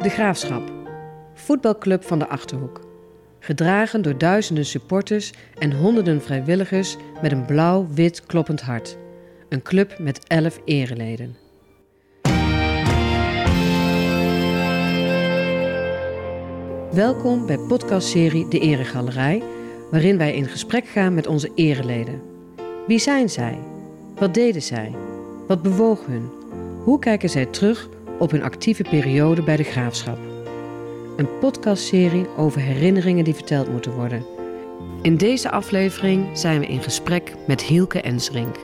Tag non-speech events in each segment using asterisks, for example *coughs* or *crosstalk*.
De Graafschap, voetbalclub van de Achterhoek. Gedragen door duizenden supporters en honderden vrijwilligers met een blauw-wit kloppend hart. Een club met elf ereleden. Welkom bij podcastserie De Eregalerij, waarin wij in gesprek gaan met onze ereleden. Wie zijn zij? Wat deden zij? Wat bewoog hun? Hoe kijken zij terug op hun actieve periode bij de graafschap? Een podcastserie over herinneringen die verteld moeten worden. In deze aflevering zijn we in gesprek met Hielke Ensrink.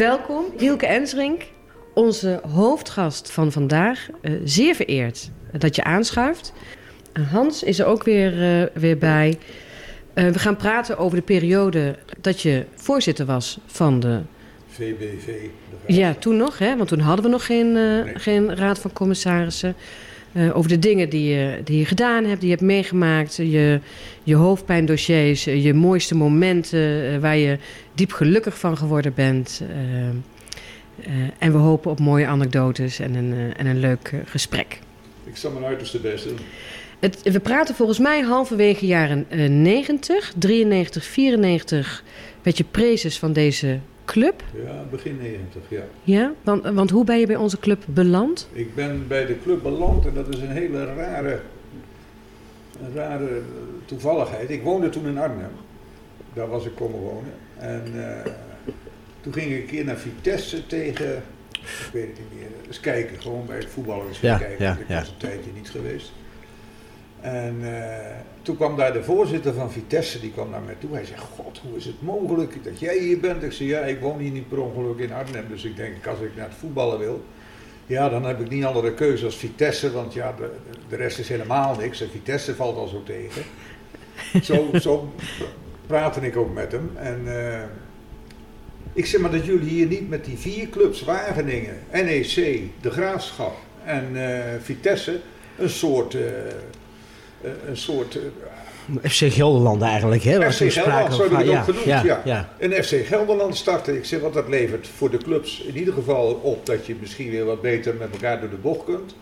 Welkom, Hielke Ensrink, onze hoofdgast van vandaag. Eh, zeer vereerd dat je aanschuift. Hans is er ook weer, eh, weer bij. Eh, we gaan praten over de periode dat je voorzitter was van de... VBV. de Ja, toen nog, hè? want toen hadden we nog geen, eh, Nee. geen raad van commissarissen. Eh, over de dingen die je, die je gedaan hebt, die je hebt meegemaakt. Je, je hoofdpijndossiers, eh, je mooiste momenten eh, waar je diep gelukkig van geworden bent. Eh, eh, en we hopen op mooie anekdotes en een, eh, en een leuk gesprek. Ik zal mijn uiterste best doen. Het, we praten volgens mij halverwege jaren eh, 90, 93, 94 werd je prezes van deze club. Ja, begin 90, ja. Ja, want, want hoe ben je bij onze club beland? Ik ben bij de club beland en dat is een hele rare, een rare toevalligheid. Ik woonde toen in Arnhem. Daar was ik komen wonen. En eh, toen ging ik een keer naar Vitesse tegen, ik weet het niet meer, eens kijken. Gewoon bij het voetballen eens Ja, kijken. ja, ik ja. was een tijdje niet geweest. En eh, toen kwam daar de voorzitter van Vitesse, die kwam naar mij toe. Hij zei, god, hoe is het mogelijk dat jij hier bent? Ik zei, ja, ik woon hier niet per ongeluk in Arnhem. Dus ik denk, als ik naar het voetballen wil, ja, dan heb ik niet andere keuze als Vitesse. Want ja, de, de rest is helemaal niks. En Vitesse valt al zo tegen. Zo, zo praatte ik ook met hem. En eh, ik zeg maar dat jullie hier niet met die vier clubs, Wageningen, NEC, De Graafschap en eh, Vitesse, een soort... eh, een soort FC Gelderland eigenlijk, hè? waar FC Gelderland, zo heb ik het ja, ook genoemd, ja, ja. ja. een FC Gelderland starten. Ik zeg wat dat levert voor de clubs in ieder geval op dat je misschien weer wat beter met elkaar door de bocht kunt.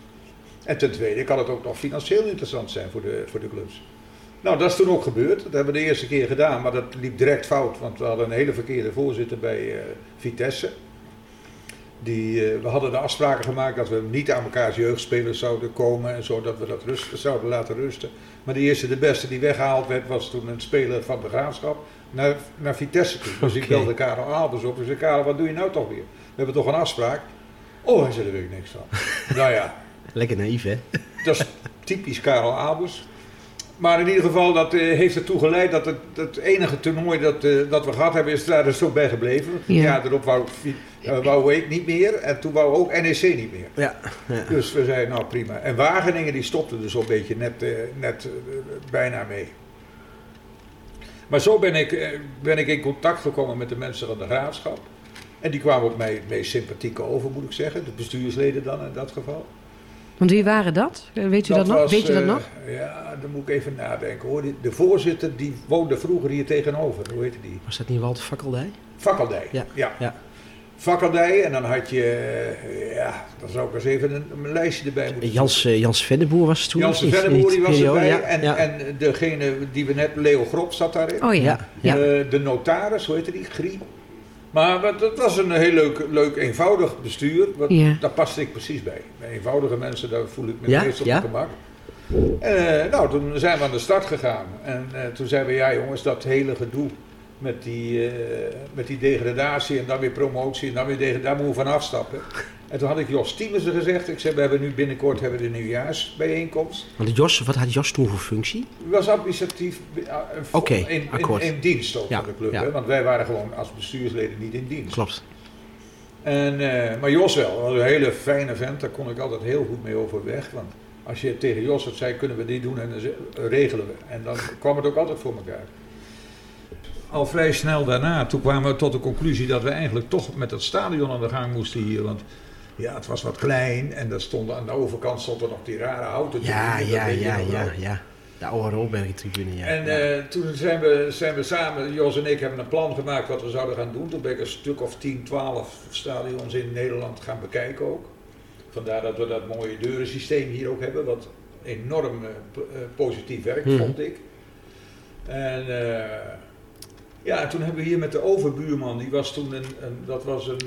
En ten tweede kan het ook nog financieel interessant zijn voor de, voor de clubs. Nou, dat is toen ook gebeurd. Dat hebben we de eerste keer gedaan, maar dat liep direct fout. Want we hadden een hele verkeerde voorzitter bij eh, Vitesse. Die, eh, we hadden de afspraken gemaakt dat we niet aan elkaars jeugdspelers zouden komen en zo, dat we dat rust, zouden laten rusten. Maar de eerste, de beste die weggehaald werd, was toen een speler van de graafschap naar, naar Vitesse toe. Dus ik belde Karel Albers op. Ik zei, Karel, wat doe je nou toch weer? We hebben toch een afspraak? Oh, hij zei, daar weet ik niks van. *laughs* nou ja, Lekker naïef, hè? dat is typisch Karel Albers. Maar in ieder geval, dat eh, heeft ertoe geleid dat het, het enige toernooi dat, eh, dat we gehad hebben, is daar dus ook bij gebleven. Ja. Ja, daarop wou, eh, wou ik niet meer en toen wou ook NEC niet meer. Ja. ja. Dus we zeiden, nou prima. En Wageningen die stopte er zo'n beetje net, eh, net bijna mee. Maar zo ben ik, ben ik in contact gekomen met de mensen van de graafschap. En die kwamen ook mij het meest sympathieke over, moet ik zeggen. De bestuursleden dan in dat geval. Want wie waren dat? Weet je dat, nog? was, Weet je dat eh, nog? Ja, dan moet ik even nadenken hoor. De voorzitter die woonde vroeger hier tegenover. Hoe heette die? Was dat niet Walter Fakkeldij? Fakkeldij. Ja, ja. ja. Fakkeldij en dan had je, eh, ja, dan zou ik eens even een, een lijstje erbij moeten Jans, eh, Jans Venneboer was toen. In Venneboer die was periode, erbij. ja, en, ja. en degene die we net, Leo Grop zat daarin. Oh ja. Eh, de notaris, hoe heette die? Grie. Maar dat was een heel leuk, leuk eenvoudig bestuur. Wat, Ja. Daar paste ik precies bij. Bij eenvoudige mensen, daar voel ik me Ja, het meest op ja. gemak. Eh, nou, toen zijn we aan de start gegaan. En eh, toen zeiden we, ja jongens, dat hele gedoe met die, eh, met die degradatie en dan weer promotie en dan weer degradatie, daar moeten we van afstappen. En toen had ik Jos Stiemensen gezegd, ik zei, we hebben nu binnenkort hebben we de nieuwjaarsbijeenkomst. Want Jos, wat had Jos toen voor functie? was administratief eh, Oké, in, in, akkoord. in dienst ook Ja, van de club. ja. Hè? Want wij waren gewoon als bestuursleden niet in dienst. Klopt. En, eh, maar Jos wel, was een hele fijne vent, daar kon ik altijd heel goed mee overweg. Want als je tegen Jos het zei, kunnen we dit doen en dan regelen we. En dan kwam het ook altijd voor elkaar. al vrij snel daarna, toen kwamen we tot de conclusie dat we eigenlijk toch met dat stadion aan de gang moesten hier. Want ja, het was wat klein en er stond aan de overkant stond er nog die rare houten Ja, tribune, ja, ja, ja, ja. De oude Rolberg-tribune, ja. En ja. eh, toen zijn we, zijn we samen, Jos en ik hebben een plan gemaakt wat we zouden gaan doen. Toen ben ik een stuk of 10, 12 stadions in Nederland gaan bekijken ook. Vandaar dat we dat mooie deurensysteem hier ook hebben, wat enorm eh, eh, positief werkt, Mhm. vond ik. En ja, en toen hebben we hier met de overbuurman, die was toen een, een dat was een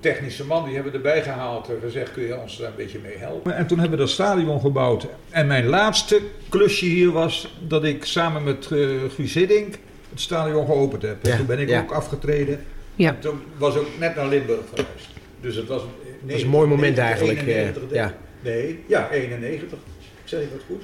technische man, die hebben we erbij gehaald en gezegd, kun je ons daar een beetje mee helpen? En toen hebben we dat stadion gebouwd. En mijn laatste klusje hier was dat ik samen met uh, Guus Hiddink het stadion geopend heb. En Ja, toen ben ik ja. ook afgetreden. Ja. En toen was ik ook net naar Limburg verhuisd. Dus het was... Dat is een mooi moment eigenlijk. eh, 91, denk ik. ja. Nee, ja, 91. Zeg ik dat goed?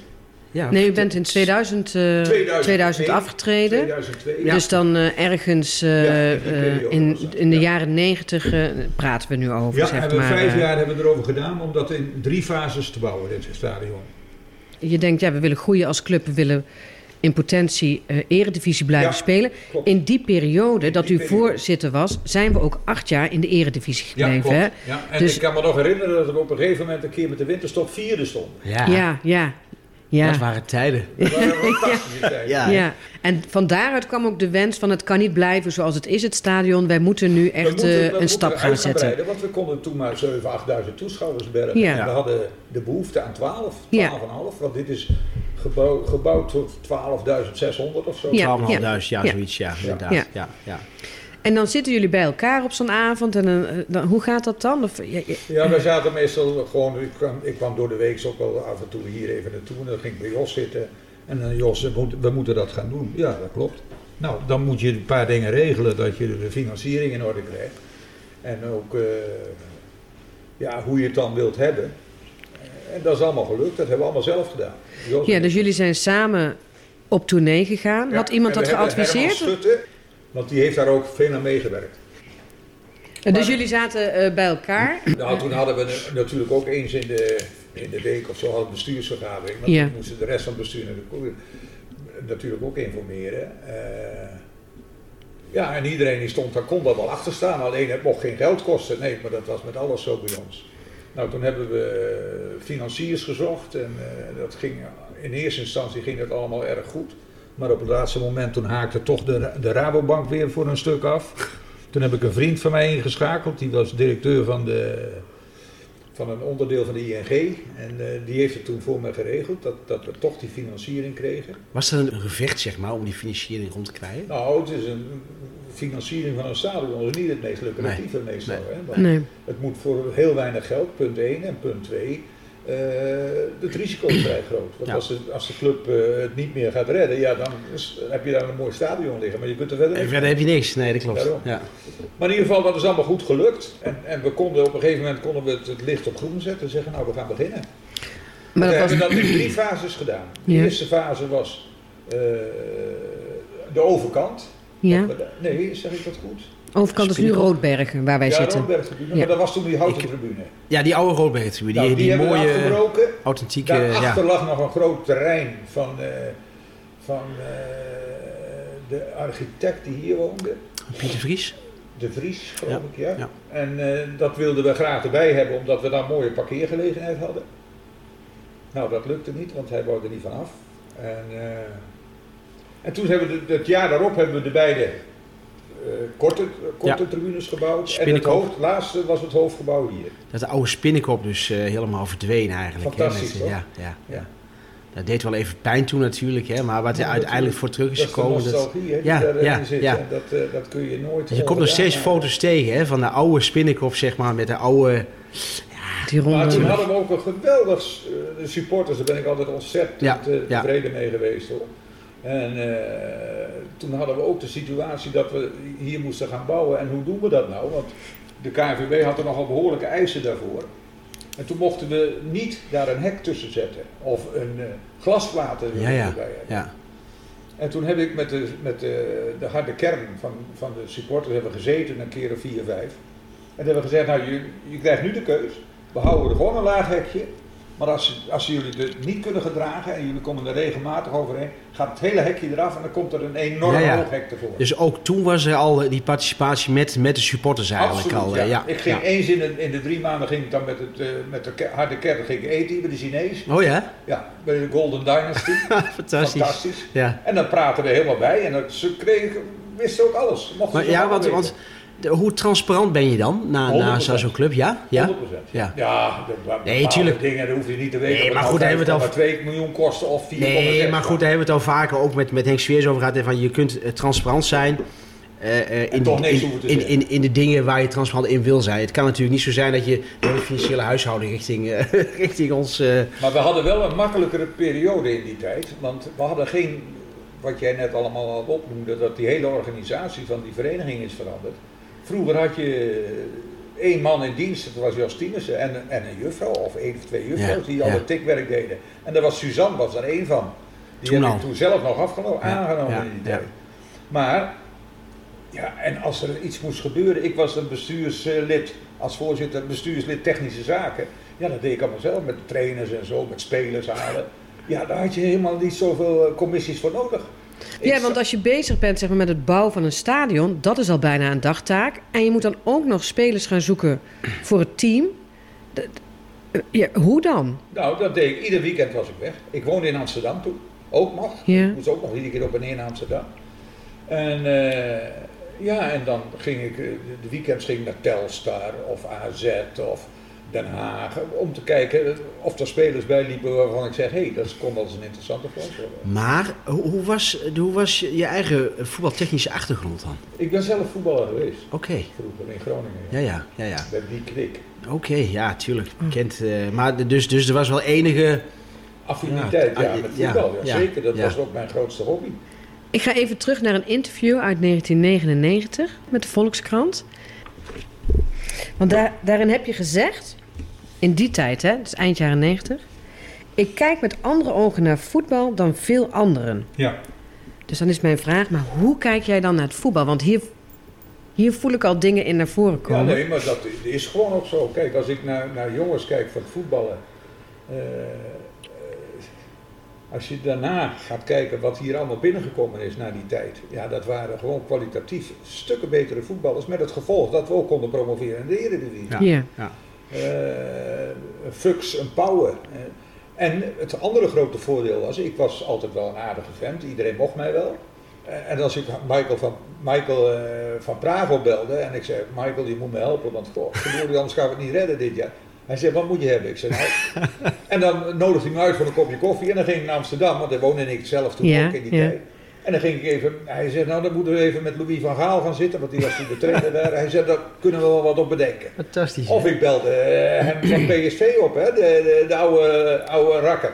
Ja, Nee, u bent in 2000, eh, 2001, 2000 afgetreden. 2002. Dus dan eh, ergens eh, Ja, eh, in, in de ja. jaren 90 eh, praten we nu over, Ja, zeg hebben we maar. vijf eh. jaar hebben we erover gedaan om dat in drie fases te bouwen, dit stadion. Je denkt, ja, we willen groeien als club, we willen in potentie eh, eredivisie blijven Ja, spelen. klopt. In die periode dat die u periode. voorzitter was, zijn we ook acht jaar in de eredivisie Ja, gebleven. klopt. hè? Ja, en Dus- ik kan me nog herinneren dat we op een gegeven moment een keer met de winterstop vierde stonden. ja. ja, ja. Ja. dat waren tijden. *laughs* Dat waren fantastische tijden. Ja. Ja, en van daaruit kwam ook de wens van het kan niet blijven zoals het is, het stadion. Wij moeten nu echt moeten- eh, een stap gaan zetten. breiden, Want we konden toen maar 7.000, 8.000 toeschouwers bergen. Ja. En we hadden de behoefte aan 12, 12,5. Ja. Want dit is gebouw, gebouwd tot 12.600 of zo. Ja. 12.500, ja, ja. zoiets, ja, inderdaad. Ja. Ja. En dan zitten jullie bij elkaar op zo'n avond. En dan, eh, dan- hoe gaat dat dan? Of, ja, ja, Ja, wij zaten meestal gewoon, ik kwam, ik kwam door de week ook wel af en toe hier even naartoe. En dan ging ik bij Jos zitten. En dan Jos, we moeten, we moeten dat gaan doen. Ja, dat klopt. Nou, dan moet je een paar dingen regelen dat je de financiering in orde krijgt. En ook eh, ja, hoe je het dan wilt hebben. En dat is allemaal gelukt, dat hebben we allemaal zelf gedaan. Jos ja, dus jullie zijn samen op tournee gegaan. Ja, Had iemand dat geadviseerd? Want die heeft daar ook veel aan meegewerkt. Dus jullie zaten eh, bij elkaar. Nou, toen hadden we na- natuurlijk ook eens in de, in de week of zo hadden we bestuursvergadering. Want Ja. toen moesten de rest van het bestuur natuurlijk ook, informeren. Eh, ja, en iedereen die stond, daar kon daar wel achter staan. Alleen het mocht geen geld kosten. Nee, maar dat was met alles zo bij ons. Nou, toen hebben we eh, financiers gezocht en dat ging, in eerste instantie ging het allemaal erg goed. Maar op het laatste moment toen haakte toch de, de Rabobank weer voor een stuk af. Toen heb ik een vriend van mij ingeschakeld, die was directeur van, de, van een onderdeel van de ING. En eh, die heeft het toen voor me geregeld, dat, dat we toch die financiering kregen. Was er een gevecht, zeg maar, om die financiering rond te krijgen? Nou, het is een financiering van een stadion, is niet het meest lucratieve meestal. Nee. Hè? Want Nee. Het moet voor heel weinig geld, punt 1. En punt 2, eh, het risico is vrij groot. Want Ja. als, de, als de club eh, het niet meer gaat redden, ja, dan is- heb je daar een mooi stadion liggen. Maar je kunt er verder En niks verder heb je niks. Nee, dat klopt. Ja. Maar in ieder geval, dat is allemaal goed gelukt. En, en we konden op een gegeven moment konden we het, het licht op groen zetten en zeggen, nou, we gaan beginnen. Maar we dat was, hebben dat in drie fases gedaan. De Ja. eerste fase was eh, de overkant. ja. We nee, zeg ik dat goed? Overkant is nu. Roodbergen, waar wij ja, zitten. Roodbergtribune, Ja. maar dat was toen die houten Ik- tribune. ja, die oude Roodberg-tribune. Die, Nou, die, hebben we mooie, afgebroken. authentieke... Ja. Daarachter lag nog een groot terrein van, eh, van eh, de architect die hier woonde. Pieter Vries. De Vries, geloof Ja, ik, ja. ja. En eh, dat wilden we graag erbij hebben, omdat we daar een mooie parkeergelegenheid hadden. Nou, dat lukte niet, want hij wou er niet van af. En, eh, en toen hebben we, de- het jaar daarop hebben we de beide korte, korte Ja. tribunes gebouwd. En het hoofd, laatste was het hoofdgebouw hier. Dat de oude spinnenkop dus eh, helemaal verdween eigenlijk. Fantastisch, hè, ja, ja, ja. Ja. Dat deed wel even pijn toen natuurlijk, hè, maar wat er Ja, uiteindelijk voor terug is Dat is de gekomen... Dat, die Ja, ja, zit. ja. Dat, eh, dat kun je nooit je komt nog steeds foto's tegen hè, van de oude spinnenkop, zeg maar, met de oude... Die Maar toen hadden we ook een geweldig eh, de supporters, daar ben ik altijd ontzettend Ja, eh, ja. tevreden mee geweest hoor. En eh, toen hadden we ook de situatie dat we hier moesten gaan bouwen. En hoe doen we dat nou? Want de KNVB had er nogal behoorlijke eisen daarvoor. En toen mochten we niet daar een hek tussen zetten of een glasplaat er Ja, ja, erbij hebben. ja. En toen heb ik met de, met de, de harde kern van, van de supporters hebben gezeten, een keer of vier, vijf. En hebben we gezegd, nou je, je krijgt nu de keus. We houden er gewoon een laag hekje. Maar als, als jullie het niet kunnen gedragen en jullie komen er regelmatig overheen, gaat het hele hekje eraf en dan komt er een enorm Ja, ja. hoog hek. Dus ook toen was er al die participatie met, met de supporters eigenlijk Absoluut, al. ja. eh, ja. Ik ging eens in de, in de drie maanden ging ik dan met, het, eh, met de harde kern ging ik eten bij de Chinees. Oh ja? Ja, bij de Golden Dynasty. *laughs* Fantastisch. Fantastisch. Ja. En dan praten we helemaal bij en dat, ze kregen, wisten ook alles. Mochten Maar ze ja, want de- hoe transparant ben je dan na, na 100%. zo- zo'n club? Ja? Ja? 100%. Ja. Ja, Nee, tuurlijk. dingen dat hoef je niet te weten. Nee, maar goed, nou daar hebben we het 5,2 miljoen kosten of 4,6. Nee, maar goed, daar hebben we het al vaker ook met, met Henk Sweers over gehad. Van je kunt eh, transparant zijn. eh, in, de- in, in, in, de dingen waar je transparant in wil zijn. Het kan natuurlijk niet zo zijn dat je de financiële huishouding richting, *laughs* richting ons. Maar we hadden wel een makkelijkere periode in die tijd. Want we hadden geen, wat jij net allemaal al opnoemde, dat die hele organisatie van die vereniging is veranderd. Vroeger had je één man in dienst, dat was Jos Tienissen, en, en een juffrouw, of één of twee juffrouws, Ja, die al het tikwerk deden. En daar was Suzanne was er één van. Die Toen heb al. ik toen zelf nog afgenomen, aangenomen in die tijd. Maar, ja, en als er iets moest gebeuren, ik was een bestuurslid, als voorzitter bestuurslid technische zaken. Ja, dat deed ik allemaal zelf, met trainers en zo, met spelers halen. Ja, daar had je helemaal niet zoveel eh, commissies voor nodig. Ja, want als je bezig bent zeg maar, met het bouwen van een stadion, dat is al bijna een dagtaak. En je moet dan ook nog spelers gaan zoeken voor het team. Dat- eh, ja, hoe dan? Nou, dat deed ik. Ieder weekend was ik weg. Ik woonde in Amsterdam toen. Ook nog. Ja. Ik moest ook nog iedere keer op en neer naar Amsterdam. En eh, ja, en dan ging ik, eh, de weekends ging ik naar Telstar of AZ of Den Haag. Om te kijken of er spelers bij liepen waarvan ik zeg, hé, hey, dat kon wel eens een interessante voor ons worden. maar hoe, was, hoe was je eigen voetbaltechnische achtergrond dan? Ik ben zelf voetballer geweest. Oké. Vroeger in Groningen. Ja, ja, ja, ja. Bij die knik. Oké, ja, tuurlijk. Bekend. eh, maar dus, dus er was wel enige. Affiniteit, Ja, ja, ah, met voetbal. Ja, ja, zeker, dat ja. was ook mijn grootste hobby. Ik ga even terug naar een interview uit 1999 met de Volkskrant. Want daar, daarin heb je gezegd, in die tijd, hè, dus eind jaren 90... Ik kijk met andere ogen naar voetbal dan veel anderen. Ja. Dus dan is mijn vraag, maar hoe kijk jij dan naar het voetbal? Want hier, hier voel ik al dingen in naar voren Ja, komen. nee, maar dat is gewoon ook zo. Kijk, als ik naar, naar jongens kijk van het voetballen. eh, eh, als je daarna gaat kijken wat hier allemaal binnengekomen is na die tijd. Ja, dat waren gewoon kwalitatief stukken betere voetballers. Met het gevolg dat we ook konden promoveren in de Eredivisie. Ja. Ja. Ja. Eh, een Fux, een Pauwen. eh. en het andere grote voordeel was, ik was altijd wel een aardige vent. Iedereen mocht mij wel. Eh, En als ik Michael van, Michael, van Bravo belde en ik zei, Michael, je moet me helpen, want goh, anders gaan we het niet redden dit jaar. Hij zei, wat moet je hebben? Ik zei, nou. *laughs* en dan nodigde hij me uit voor een kopje koffie en dan ging ik naar Amsterdam, want daar woonde ik zelf toen Ja, ook in die ja. tijd. En dan ging ik even, hij zei, nou dan moeten we even met Louis van Gaal gaan zitten, want die was de trainer daar. Hij zei, daar kunnen we wel wat op bedenken. Fantastisch. Of ik belde eh, hem van *clears throat* PSV op, hè, de, de, de oude, oude rakker.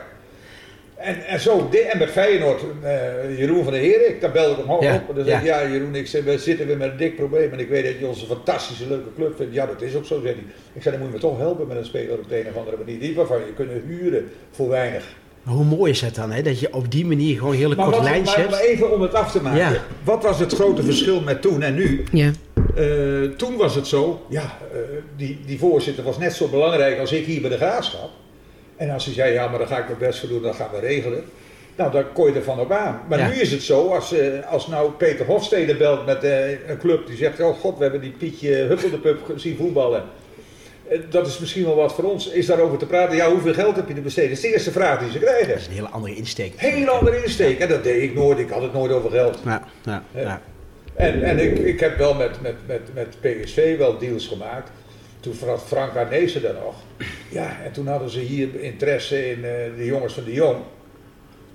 En, en zo, en met Feyenoord, eh, Jeroen van der Herik, daar belde ik hem hoog Ja, op. En dan zei ja. ja Jeroen, ik zei, we zitten weer met een dik probleem en ik weet dat je ons een fantastische leuke club vindt. Ja, dat is ook zo, zei hij. Ik zei, dan moet je me toch helpen met een speler op de een of andere manier. Die waarvan je kunnen huren voor weinig. Maar hoe mooi is het dan, hè? Dat je op die manier gewoon hele Maar, kort wat, lijntjes maar, even om het af te maken. Ja. Wat was het grote verschil met toen en nu? Ja. Eh, toen was het zo, ja, eh, die, die voorzitter was net zo belangrijk als ik hier bij de graafschap. En als hij zei, ja, maar daar ga ik mijn best voor doen, dat gaan we regelen. Nou, dan kon je ervan op aan. Maar Ja. nu is het zo, als, eh, als nou Peter Hofstede belt met eh, een club die zegt, oh god, we hebben die Pietje Huppeldepup zien voetballen. Eh, dat is misschien wel wat voor ons. Is daarover te praten? Ja, hoeveel geld heb je te besteden? Dat is de eerste vraag die ze krijgen. Dat is een hele andere insteek. Hele andere insteek. En dat deed ik nooit. Ik had het nooit over geld. Ja, ja, Ja. En, en ik, ik heb wel met, met, met, met PSV wel deals gemaakt. Toen had Frank Arnezen er nog. Ja, en toen hadden ze hier interesse in eh, de jongens van de Jong.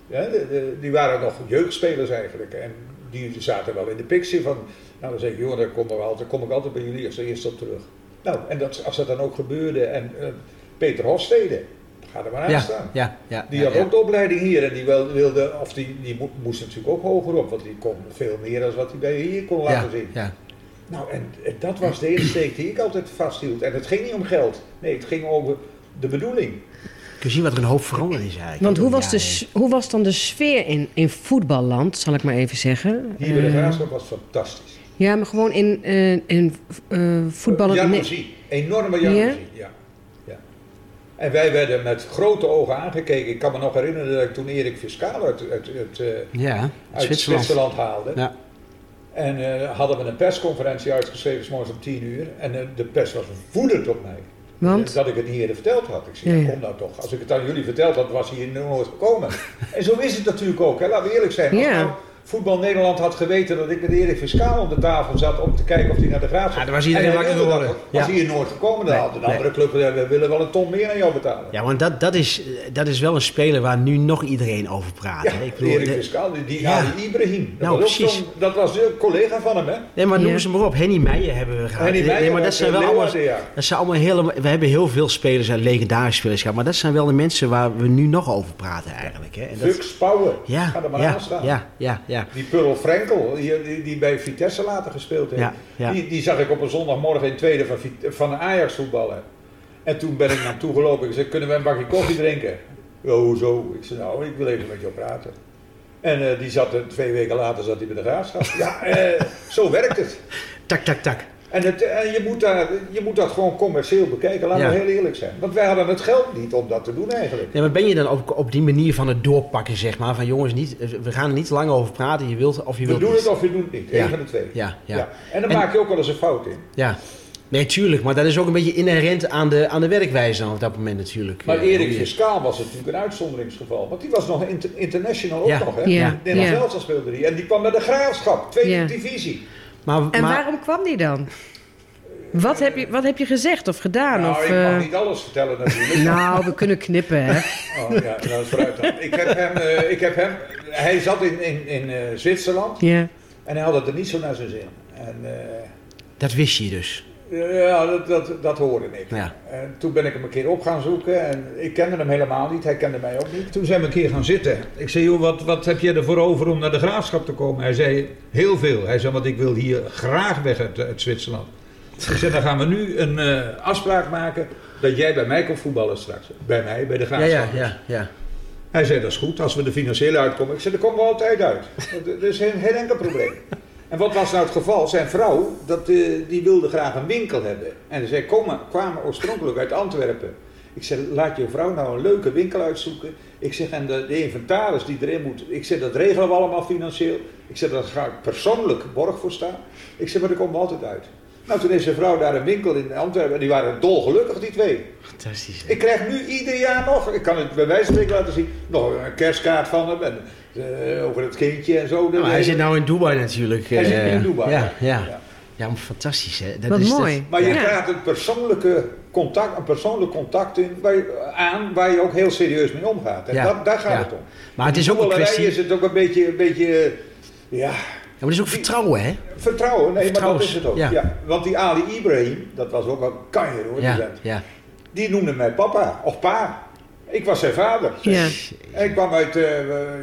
Ja, de, de- die waren nog jeugdspelers eigenlijk. En die zaten wel in de picture van... Nou, dan zeg ik, joh, daar kom, ik altijd, kom ik altijd bij jullie als eerste op terug. Nou, en dat, als dat dan ook gebeurde... En eh, Peter Hofstede, ga er maar aan Ja, staan. ja, ja, Die ja, had ja. ook de opleiding hier en die wel- wilde, of die, die mo- moest natuurlijk ook hoger op, want die kon veel meer dan wat hij bij hier kon laten Ja, zien. ja. Nou, en en dat was de insteek die ik altijd vasthield. En het ging niet om geld, nee, het ging over de bedoeling. Kun je zien wat er een hoop veranderd is eigenlijk. Want hoe was, de, hoe was dan de sfeer in, in voetballand, zal ik maar even zeggen? Hier bij de Eh, graafschap was fantastisch. Ja, maar gewoon in, eh in eh voetballen. Jacuzzi, enorme jacuzzi, ja. ja. En wij werden met grote ogen aangekeken. Ik kan me nog herinneren dat ik toen Erik Fiscaal uit, uit, uit, eh, Ja, uit Zwitserland. Zwitserland haalde. Ja. En eh, hadden we een persconferentie uitgeschreven, s morgens om tien uur. En eh, de pers was woedend op mij. Want? Dat ik het niet eerder verteld had. Ik zei, Ja, ja, ja. kom nou toch. Als ik het aan jullie verteld had, was hij hier nooit gekomen. *laughs* en zo is het natuurlijk ook, hè. laten we eerlijk zijn. Als Ja. nou Voetbal Nederland had geweten dat ik met Erik Fiscaal om de tafel zat om te kijken of hij naar de graaf zat. Ja, dan was iedereen wakker geworden. Was Ja. hij hier nooit gekomen, dan Nee, had een nee. andere club gezegd, we willen wel een ton meer aan jou betalen. Ja, want dat, dat, is, dat is wel een speler waar nu nog iedereen over praat. Ja, hè. Ik bedoel, Erik de- Fiscaal, die, die Ja. Ali Ibrahim. Dat, Nou, was precies. dat was de collega van hem, hè? nee, maar noem Ja. ze maar op. Henny Meijer hebben we gehad. Henny Nee, maar dat zijn eh, wel allemaal... Dat zijn allemaal hele, we hebben heel veel spelers en legendarische spelers gehad. Maar dat zijn wel de mensen waar we nu nog over praten eigenlijk. Hè. En dat, Fux Power. ja, Ga er maar ja, aan staan. ja, ja, ja. Die Pearl Frenkel, die, die, bij Vitesse later gespeeld heeft. Ja. Die, die zag ik op een zondagmorgen in tweede van, van Ajax voetballen. En toen ben ik naar hem toe gelopen. Ik zei, kunnen we een bakje koffie drinken? Ja, hoezo? Ik zei, nou, ik wil even met jou praten. En eh, die zat er, twee weken later zat hij bij de graafschap. Ja, eh, zo werkt het. Tak, tak, tak. En, het, en je, moet daar, je moet dat gewoon commercieel bekijken, laten Ja. we heel eerlijk zijn. Want wij hadden het geld niet om dat te doen eigenlijk. Ja, maar ben je dan op, op die manier van het doorpakken, zeg maar? Van jongens, niet, we gaan er niet lang over praten. Je wilt of je We wilt doen niet. het of je doet het niet. Eén van de twee. Ja, ja. En dan En- maak je ook wel eens een fout in. Ja. Nee, tuurlijk. Maar dat is ook een beetje inherent aan de, aan de werkwijze dan op dat moment natuurlijk. Maar Eh, Erik Fiscaal was natuurlijk een uitzonderingsgeval. Want die was nog inter- international ook nog, hè? Ja. Nederlands Ja. elftal speelde hij. En die kwam naar de Graafschap, tweede Ja. divisie. Maar, En maar, waarom kwam die dan? Wat heb je, wat heb je gezegd of gedaan? nou, of, ik mag eh, niet alles vertellen natuurlijk. nou, we kunnen knippen, hè? *laughs* Oh ja, dat is vooruit dan. Ik heb hem, eh, ik heb hem hij zat in, in, in eh, Zwitserland Ja. en hij had het er niet zo naar zijn zin. En eh, dat wist je dus. Ja, dat, dat, dat hoorde ik. Ja. En toen ben ik hem een keer op gaan zoeken en ik kende hem helemaal niet, hij kende mij ook niet. Toen zijn we een keer gaan zitten. Ik zei, joh, wat, wat heb je ervoor over om naar de graafschap te komen? Hij zei, heel veel. Hij zei, want ik wil hier graag weg uit, uit Zwitserland. Ik zei, dan gaan we nu een eh, afspraak maken dat jij bij mij komt voetballen straks. Bij mij, bij de Ja, graafschap. ja, ja, ja. Hij zei, dat is goed, als we de financiële uitkomen. Ik zei, daar komen we altijd uit. *laughs* Dat is geen, geen enkel probleem. En wat was nou het geval? Zijn vrouw, dat, eh, die wilde graag een winkel hebben. En zij komen, kwamen oorspronkelijk uit Antwerpen. Ik zei, laat je vrouw nou een leuke winkel uitzoeken. Ik zeg, en de, de inventaris die erin moet, ik zeg, dat regelen we allemaal financieel. Ik zeg, daar ga ik persoonlijk borg voor staan. Ik zeg, maar daar komen we altijd uit. Nou, toen heeft zijn vrouw daar een winkel in Antwerpen. En die waren dolgelukkig, die twee. Fantastisch. hè? Ik krijg nu ieder jaar nog, ik kan het bij wijze van spreken laten zien, nog een kerstkaart van hem en, eh, over het kindje en zo. Maar hij zit nou in Dubai natuurlijk. Hij zit nu eh, in Dubai, Ja, ja. Ja. ja. maar fantastisch hè. Dat Wat is, mooi. dat- Maar je Ja. krijgt een persoonlijke contact, een persoonlijk contact in, waar je, aan waar je ook heel serieus mee omgaat. En Ja, dat, daar gaat ja. het om. Maar het is ook een kwestie... is het ook een beetje, een beetje ja, Ja, maar het is ook vertrouwen hè. vertrouwen. Nee, maar dat is het ook. ja. Ja. Want die Ali Ibrahim, dat was ook een kanjer hoor, die ja. die noemde mij papa of pa. Ik was zijn vader. Ja. En ik kwam uit, eh,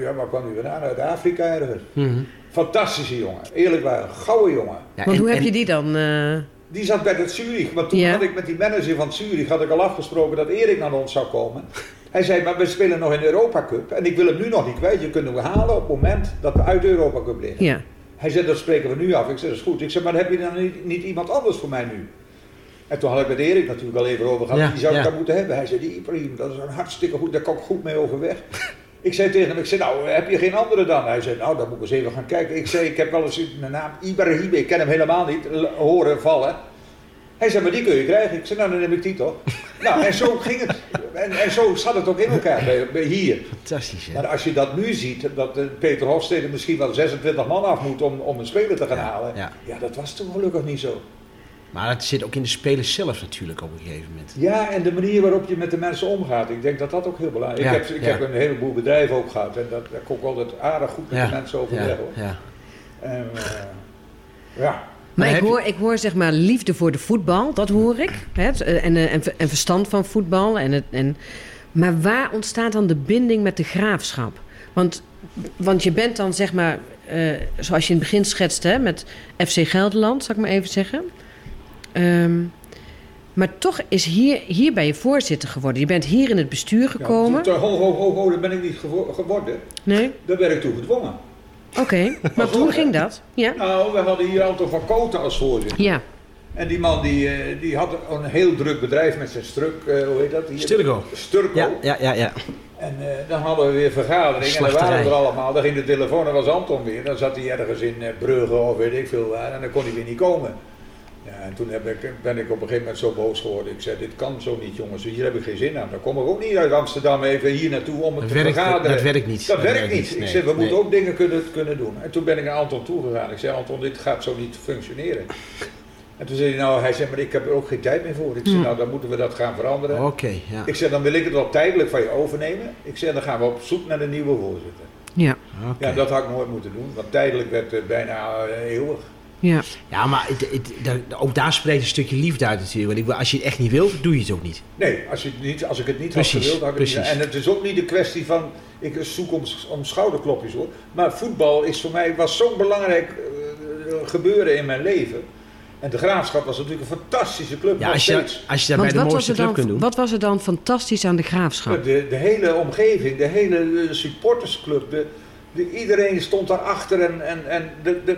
ja, waar kwam hij vandaan? Uit Afrika ergens. Mhm. Fantastische jongen. Eerlijk waar, een gouden jongen. Ja, Want en- hoe heb en- je die dan... eh, Die zat bij het Zurich. Maar toen Ja. had ik met die manager van Zurich had ik al afgesproken dat Erik naar ons zou komen. Hij zei, maar we spelen nog in de Europa Cup. En ik wil hem nu nog niet kwijt. Je kunt hem halen op het moment dat we uit de Europa Cup liggen. ja. Hij zei, dat spreken we nu af. Ik zei, dat is goed. Ik zei, maar heb je dan niet, niet iemand anders voor mij nu? En toen had ik met Erik natuurlijk al even over gehad. Ja, die zou ik daar moeten hebben. Hij zei, die Ibrahim, dat is een hartstikke goed. Daar kan ik goed mee overweg. *laughs* ik zei tegen hem, ik zei, nou, heb je geen andere dan? Hij zei, nou, dan moet ik eens even gaan kijken. Ik zei, ik heb wel eens de naam Ibrahim, ik ken hem helemaal niet, horen vallen. Hij zei, maar die kun je krijgen. Ik zei, nou, dan neem ik die toch. *laughs* nou, en zo ging het. En, en zo zat het ook in elkaar bij, bij hier. Fantastisch hè. Maar als je dat nu ziet, dat eh, Peter Hofstede misschien wel 26 man af moet om, om een speler te gaan Ja, halen. ja. Ja. dat was toen gelukkig niet zo. Maar het zit ook in de spelers zelf natuurlijk op een gegeven moment. Ja, en de manier waarop je met de mensen omgaat. Ik denk dat dat ook heel belangrijk is. Ja, ik heb, ik ja. heb een heleboel bedrijven ook gehad. En dat, daar kom ik altijd aardig goed met Ja, de mensen overweg. Ja, hoor. ja. En, eh, ja. Maar ik hoor, ik hoor zeg maar liefde voor de voetbal, dat hoor ik. Hè? eh, En, eh, en, en verstand van voetbal. En het, en, maar waar ontstaat dan de binding met de graafschap? Want, want je bent dan zeg maar, eh, zoals je in het begin schetste, hè, met FC Gelderland, zal ik maar even zeggen. Ehm, maar toch is hier, hier ben je voorzitter geworden. Je bent hier in het bestuur gekomen. Ja, ho, ho, ho, ho, dat ben ik niet gewo- geworden. Nee? Daar werd ik toe gedwongen. Oké. *laughs* Maar hoe ging dat? Ja. Nou, we hadden hier Anton van Koten als voorzitter. Ja. En die man die, eh, die had een heel druk bedrijf met zijn struk, eh, hoe heet dat? Hier? Sturgo. Sturko. Ja, ja, ja, ja. En eh, dan hadden we weer vergadering en dan waren we er allemaal. Dan ging de telefoon en was Anton weer. Dan zat hij ergens in Brugge of weet ik veel waar en dan kon hij weer niet komen. Ja, en toen heb ik, ben ik op een gegeven moment zo boos geworden. Ik zei, dit kan zo niet jongens, hier heb ik geen zin aan. Dan kom ik ook niet uit Amsterdam even hier naartoe om het Dat te werkt, vergaderen. dat werkt niet. Dat werkt niet. Ik Nee, zei, we nee. moeten ook dingen kunnen, kunnen doen. En toen ben ik naar Anton toegegaan. Ik zei, Anton, dit gaat zo niet functioneren. En toen zei hij, nou, hij zei, maar ik heb er ook geen tijd meer voor. Ik zei, nou, dan moeten we dat gaan veranderen. Oké, ja. Ik zei, dan wil ik het wel tijdelijk van je overnemen. Ik zei, dan gaan we op zoek naar de nieuwe voorzitter. Ja. Ja, dat had ik nooit moeten doen, want tijdelijk werd het bijna eh, eeuwig. Ja. Ja, maar het, het, daar- ook daar spreekt een stukje liefde uit natuurlijk. Want ik, wil- als je het echt niet wilt, doe je het ook niet. Nee, als, je het niet, als ik het niet Precies, had gewild, had ik het niet. En het is ook niet de kwestie van, ik zoek om, om schouderklopjes hoor. Maar voetbal is voor mij, was zo'n belangrijk eh, gebeuren in mijn leven. En de Graafschap was natuurlijk een fantastische club, Ja, als je, steeds. als je dat bij Want de mooiste club kunt doen. wat was er dan fantastisch aan de graafschap? De, de hele omgeving, de hele eh, supportersclub, de- iedereen stond daarachter. En, en, en de, de,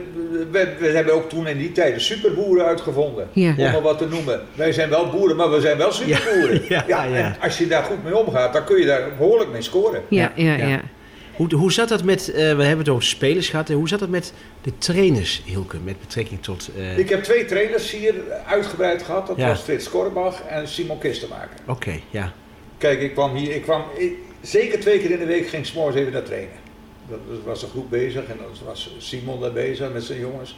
we, we hebben ook toen in die tijd de superboeren uitgevonden. Ja. Om Ja. maar wat te noemen. Wij zijn wel boeren, maar we zijn wel superboeren. *laughs* Ja, ja, ja. En als je daar goed mee omgaat, dan kun je daar behoorlijk mee scoren. Ja, ja, ja. ja. Hoe, hoe zat dat met, eh, we hebben het over spelers gehad, hoe zat dat met de trainers, Hilke, met betrekking tot... eh, Ik heb twee trainers hier uitgebreid gehad. Dat Ja. was Frits Korbach en Simon Kistenmaker. Oké, ja. Kijk, ik kwam hier, ik kwam ik- zeker twee keer in de week ging s'morgens even naar trainen. Dat was- een groep bezig en dan was Simon daar bezig met zijn jongens.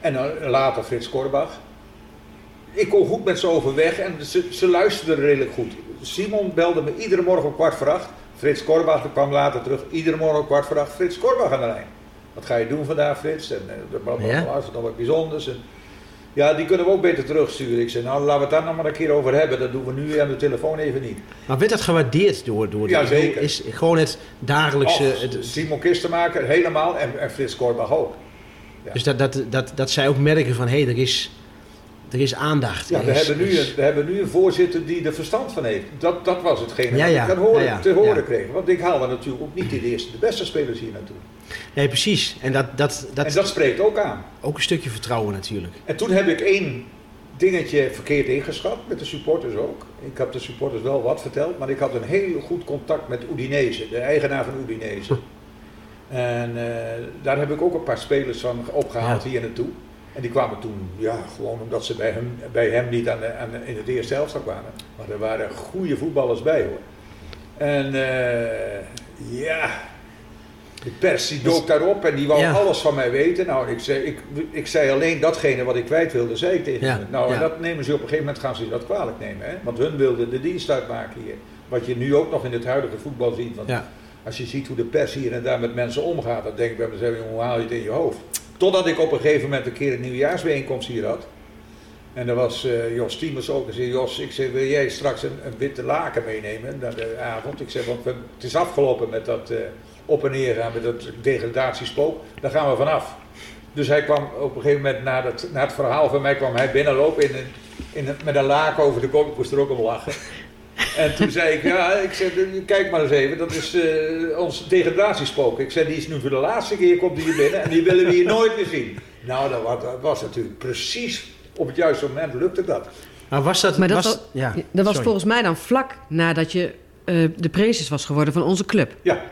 En dan later Frits Korbach. Ik kon goed met ze overweg en ze, ze luisterden redelijk goed. Simon belde me iedere morgen om kwart voor acht. Frits Korbach kwam later terug. Iedere morgen om kwart voor acht. Frits Korbach aan de lijn. Wat ga je doen vandaag, Frits? En eh, dat was nog wat bijzonders. En, ja, die kunnen we ook beter terugsturen. Ik zei, nou laten we het daar nog maar een keer over hebben. Dat doen we nu aan de telefoon even niet. Maar werd dat gewaardeerd door... door Ja, zeker. Is gewoon het dagelijkse... Och, het- Simon Kistenmaker helemaal en, en Frits Korbach ook. Ja. Dus dat, dat, dat, dat zij ook merken van, hé, er, is, er is aandacht. Ja, we is- hebben, nu is- een, we hebben nu een voorzitter die er verstand van heeft. Dat, dat was hetgene Ja, wat ja. ik aan horen, te horen kreeg. Want ik haalde natuurlijk ook niet de eerste, de beste spelers hier naartoe. Nee, precies. En dat, dat, dat, en dat spreekt ook aan. ook een stukje vertrouwen natuurlijk. En toen heb ik één dingetje verkeerd ingeschat, met de supporters ook. Ik heb de supporters wel wat verteld, maar ik had een heel goed contact met Udinese, de eigenaar van Udinese. En eh, daar heb ik ook een paar spelers van opgehaald Ja. hier naartoe. En die kwamen toen, ja, gewoon omdat ze bij hem, bij hem niet aan de, aan de- in het eerste elftal kwamen. Maar er waren goede voetballers bij hoor. En eh, ja, de pers die dook daarop en die wou Ja. alles van mij weten. Nou, ik zei, ik, ik zei alleen datgene wat ik kwijt wilde, zei ik tegen Ja, hen. Nou, en dat nemen ze op een gegeven moment, gaan ze dat kwalijk nemen. Hè? Want hun wilden de dienst uitmaken hier. Wat je nu ook nog in het huidige voetbal ziet. Want als je ziet hoe de pers hier en daar met mensen omgaat, dan denk ik bij mezelf, hoe haal je het in je hoofd? Totdat ik op een gegeven moment een keer een nieuwjaarsbijeenkomst hier had. En daar was eh, Jos Tiemers ook. En zei, Jos, ik zei, wil jij straks een, een witte laken meenemen naar de avond? Ik zei, want we- het is afgelopen met dat eh, op en neer gaan, met dat degradatiespook. Daar gaan we vanaf. Dus hij kwam op een gegeven moment, na, dat, na het verhaal van mij, kwam hij binnenlopen in een, in een, met een laken over de kop. Ik moest er ook om lachen. En toen zei ik, ja, ik zei, kijk maar eens even, dat is eh, ons degradatiespook. Ik zei, die is nu voor de laatste keer, komt hij hier binnen en die willen we hier *laughs* nooit meer zien. Nou, dat was, dat was natuurlijk precies op het juiste moment lukte dat. Maar was dat... Maar dat was, was, ja, dat was sorry. volgens mij dan vlak nadat je eh, de prezes was geworden van onze club. Ja,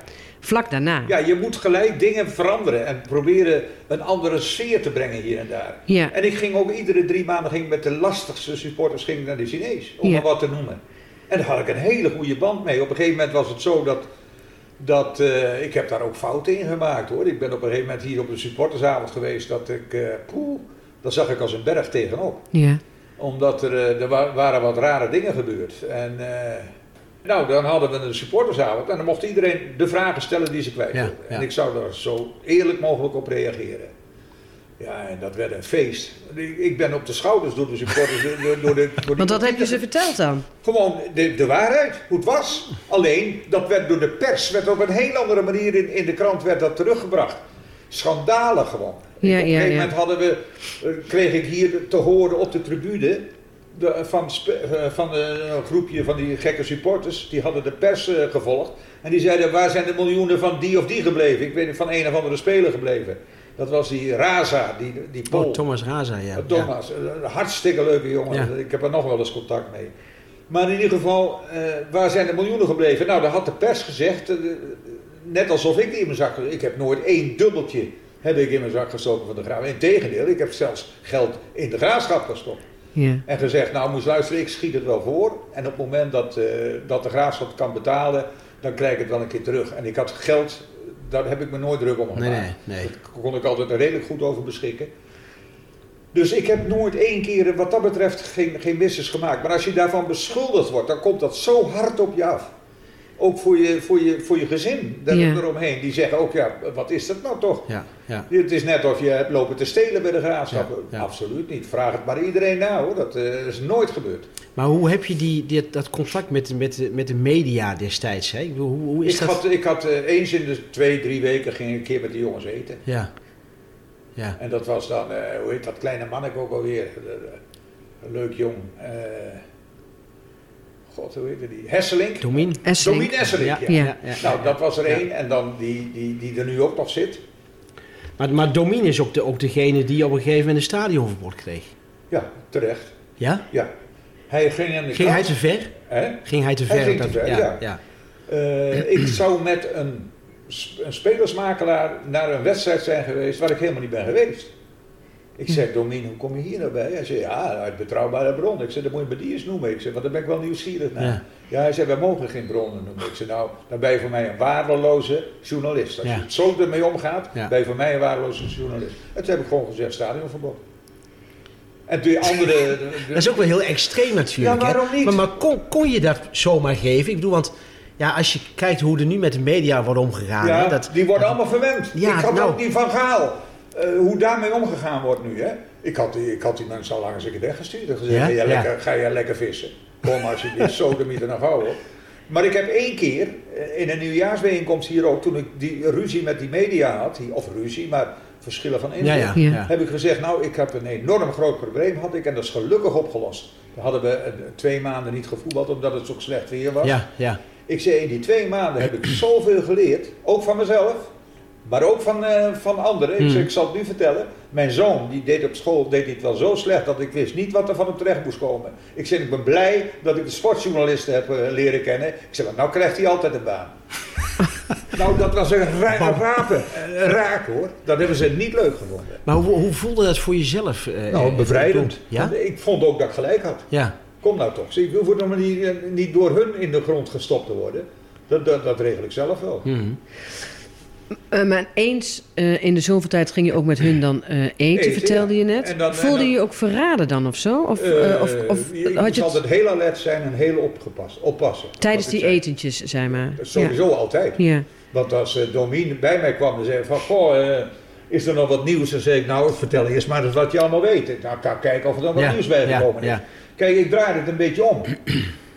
Vlak daarna. ja, je moet gelijk dingen veranderen en proberen een andere sfeer te brengen hier en daar. Ja. En ik ging ook iedere drie maanden ging met de lastigste supporters ging ik naar de Chinees, om Ja. maar wat te noemen. En daar had ik een hele goede band mee. Op een gegeven moment was het zo dat, dat eh, ik heb daar ook fouten in gemaakt hoor. Ik ben op een gegeven moment hier op een supportersavond geweest dat ik, eh poeh, dat zag ik als een berg tegenop. Ja. Omdat er, eh, er wa- waren wat rare dingen gebeurd. En nou, dan hadden we een supportersavond en dan mocht iedereen de vragen stellen die ze kwijt Ja. En ik zou daar zo eerlijk mogelijk op reageren. Ja, en dat werd een feest. Ik- ben op de schouders door de supporters. door, de, door die Want wat heb je ze verteld dan? Gewoon de, de waarheid, hoe het was. Alleen, dat werd door de pers, werd op een heel andere manier in, in de krant werd dat teruggebracht. Schandalen gewoon. Ja, op een ja, gegeven ja. moment hadden we, eh, kreeg ik hier te horen op de tribune de, van, spe- eh, van eh, een groepje van die gekke supporters. Die hadden de pers eh, gevolgd. En die zeiden, waar zijn de miljoenen van die of die gebleven? Ik weet niet, van een of andere speler gebleven. Dat was die Raza, die, die Pool. Oh, Thomas Raza, ja. Thomas, een hartstikke leuke jongen. Ja. Ik heb er nog wel eens contact mee. Maar in ieder geval, eh, waar zijn de miljoenen gebleven? Nou, daar had de pers gezegd, eh, net alsof ik die in mijn zak... Ik heb nooit één dubbeltje heb ik in mijn zak gestoken van de graaf. Integendeel, ik heb zelfs geld in de graafschap gestopt. Ja. En gezegd, nou moest luisteren, ik schiet het wel voor. En op het moment dat, eh, dat de graafschap kan betalen, dan krijg ik het wel een keer terug. En ik had geld, daar heb ik me nooit druk om gemaakt. Nee, nee, nee. Daar kon ik altijd redelijk goed over beschikken. Dus ik heb nooit één keer wat dat betreft geen, geen misses gemaakt. Maar als je daarvan beschuldigd wordt, dan komt dat zo hard op je af. Ook voor je, voor je, voor je gezin daar Ja. eromheen. Die zeggen ook, ja, wat is dat nou toch? Ja, ja. Het is net of je hebt lopen te stelen bij de graafschap. Ja, ja. Absoluut niet. Vraag het maar iedereen na hoor. Dat eh, is nooit gebeurd. Maar hoe heb je die, die- dat contact met, met, de- met de media destijds? Hè? Ik bedoel, hoe, hoe is Ik dat? had, ik had eh, eens in de twee, drie weken ging ik een keer met die jongens eten. Ja. Ja. En dat was dan, eh, hoe heet dat kleine manneke ook alweer? Een leuk jong. God, hoe heette die? Hesselink? Domien Esselink, ja. Ja. Nou, dat was er één. En dan die, die, die er nu ook nog zit. Maar, maar Domin is ook, de, ook degene die op een gegeven moment een stadionverbod kreeg. Ja, terecht. Ja? Ja. Hij ging in de Ging hij te ver? Ging hij te Hij ver? ging Dat- te ver, ja. ja. ja. Eh, ik zou met een, een spelersmakelaar naar een wedstrijd zijn geweest waar ik helemaal niet ben geweest. Ik zei, Domien, hoe kom je hier nou bij? Hij zei, ja, uit betrouwbare bron. Ik zei, dat moet je die eens noemen. Ik zei, want daar ben ik wel nieuwsgierig naar. Ja. Ja. hij zei, wij mogen geen bronnen noemen. Ik zei, nou, dan ben je voor mij een waardeloze journalist. Als Ja. je het zo ermee omgaat, Ja. ben je voor mij een waardeloze journalist. En toen heb ik gewoon gezegd, stadionverbod. En toen die andere... *laughs* de- de- Dat is ook wel heel extreem natuurlijk. Ja, waarom niet? Maar, maar kon, kon je dat zomaar geven? Ik bedoel, want ja, als je kijkt hoe er nu met de media wordt omgegaan. Ja, hè, dat, die worden allemaal verwend. Ja, ik had nou. ook die van Gaal. Eh, hoe daarmee omgegaan wordt nu. Hè? Ik, had die, ik had die mensen al lang eens een keer weggestuurd. En gezegd, Ja? ga, jij Ja. lekker, ga jij lekker vissen. Kom als je die sodemieter nog houden. Maar ik heb één keer eh, in een nieuwjaarsbijeenkomst hier ook, toen ik die ruzie met die media had, die, of ruzie, maar verschillen van inzicht, ja, ja, heb ik gezegd, nou ik heb een enorm groot probleem had ik en dat is gelukkig opgelost. We hadden we eh, twee maanden niet gevoetbald omdat het zo slecht weer was. Ja, ja. Ik zei, in die twee maanden heb ik zoveel geleerd, ook van mezelf, maar ook van, eh, van anderen. Ik, Hmm. ik zal het nu vertellen, mijn zoon die deed op school deed dit wel zo slecht dat ik wist niet wat er van hem terecht moest komen. Ik zei, ik ben blij dat ik de sportjournalisten heb eh, leren kennen. Ik zei, nou krijgt hij altijd een baan. *laughs* nou, dat was een ra rapen, raak hoor. Dat hebben ze niet leuk gevonden. Maar hoe, hoe voelde dat voor jezelf? eh, Nou, bevrijdend. Ja? Ik vond ook dat ik gelijk had. Ja. Kom nou toch, ik hoef nog maar niet, niet door hun in de grond gestopt te worden. Dat, dat, dat regel ik zelf wel. Mhm. Eh, maar eens eh, in de zoveel tijd ging je ook met hun dan eh, eten, Eten, vertelde ja. je net. Dan- Voelde dan- je je ook verraden dan of zo? Of, of, of je had je het altijd heel alert zijn en heel opgepast, oppassen. tijdens die etentjes, zeg maar? Sowieso altijd. Ja. Want als uh, Domien bij mij kwam en zei van, goh, is er nog wat nieuws? Dan zei ik, nou, vertel eerst maar eens wat je allemaal weet. Nou, ik ga kijken of er dan wat nieuws bij gekomen is. Kijk, ik draai het een beetje om.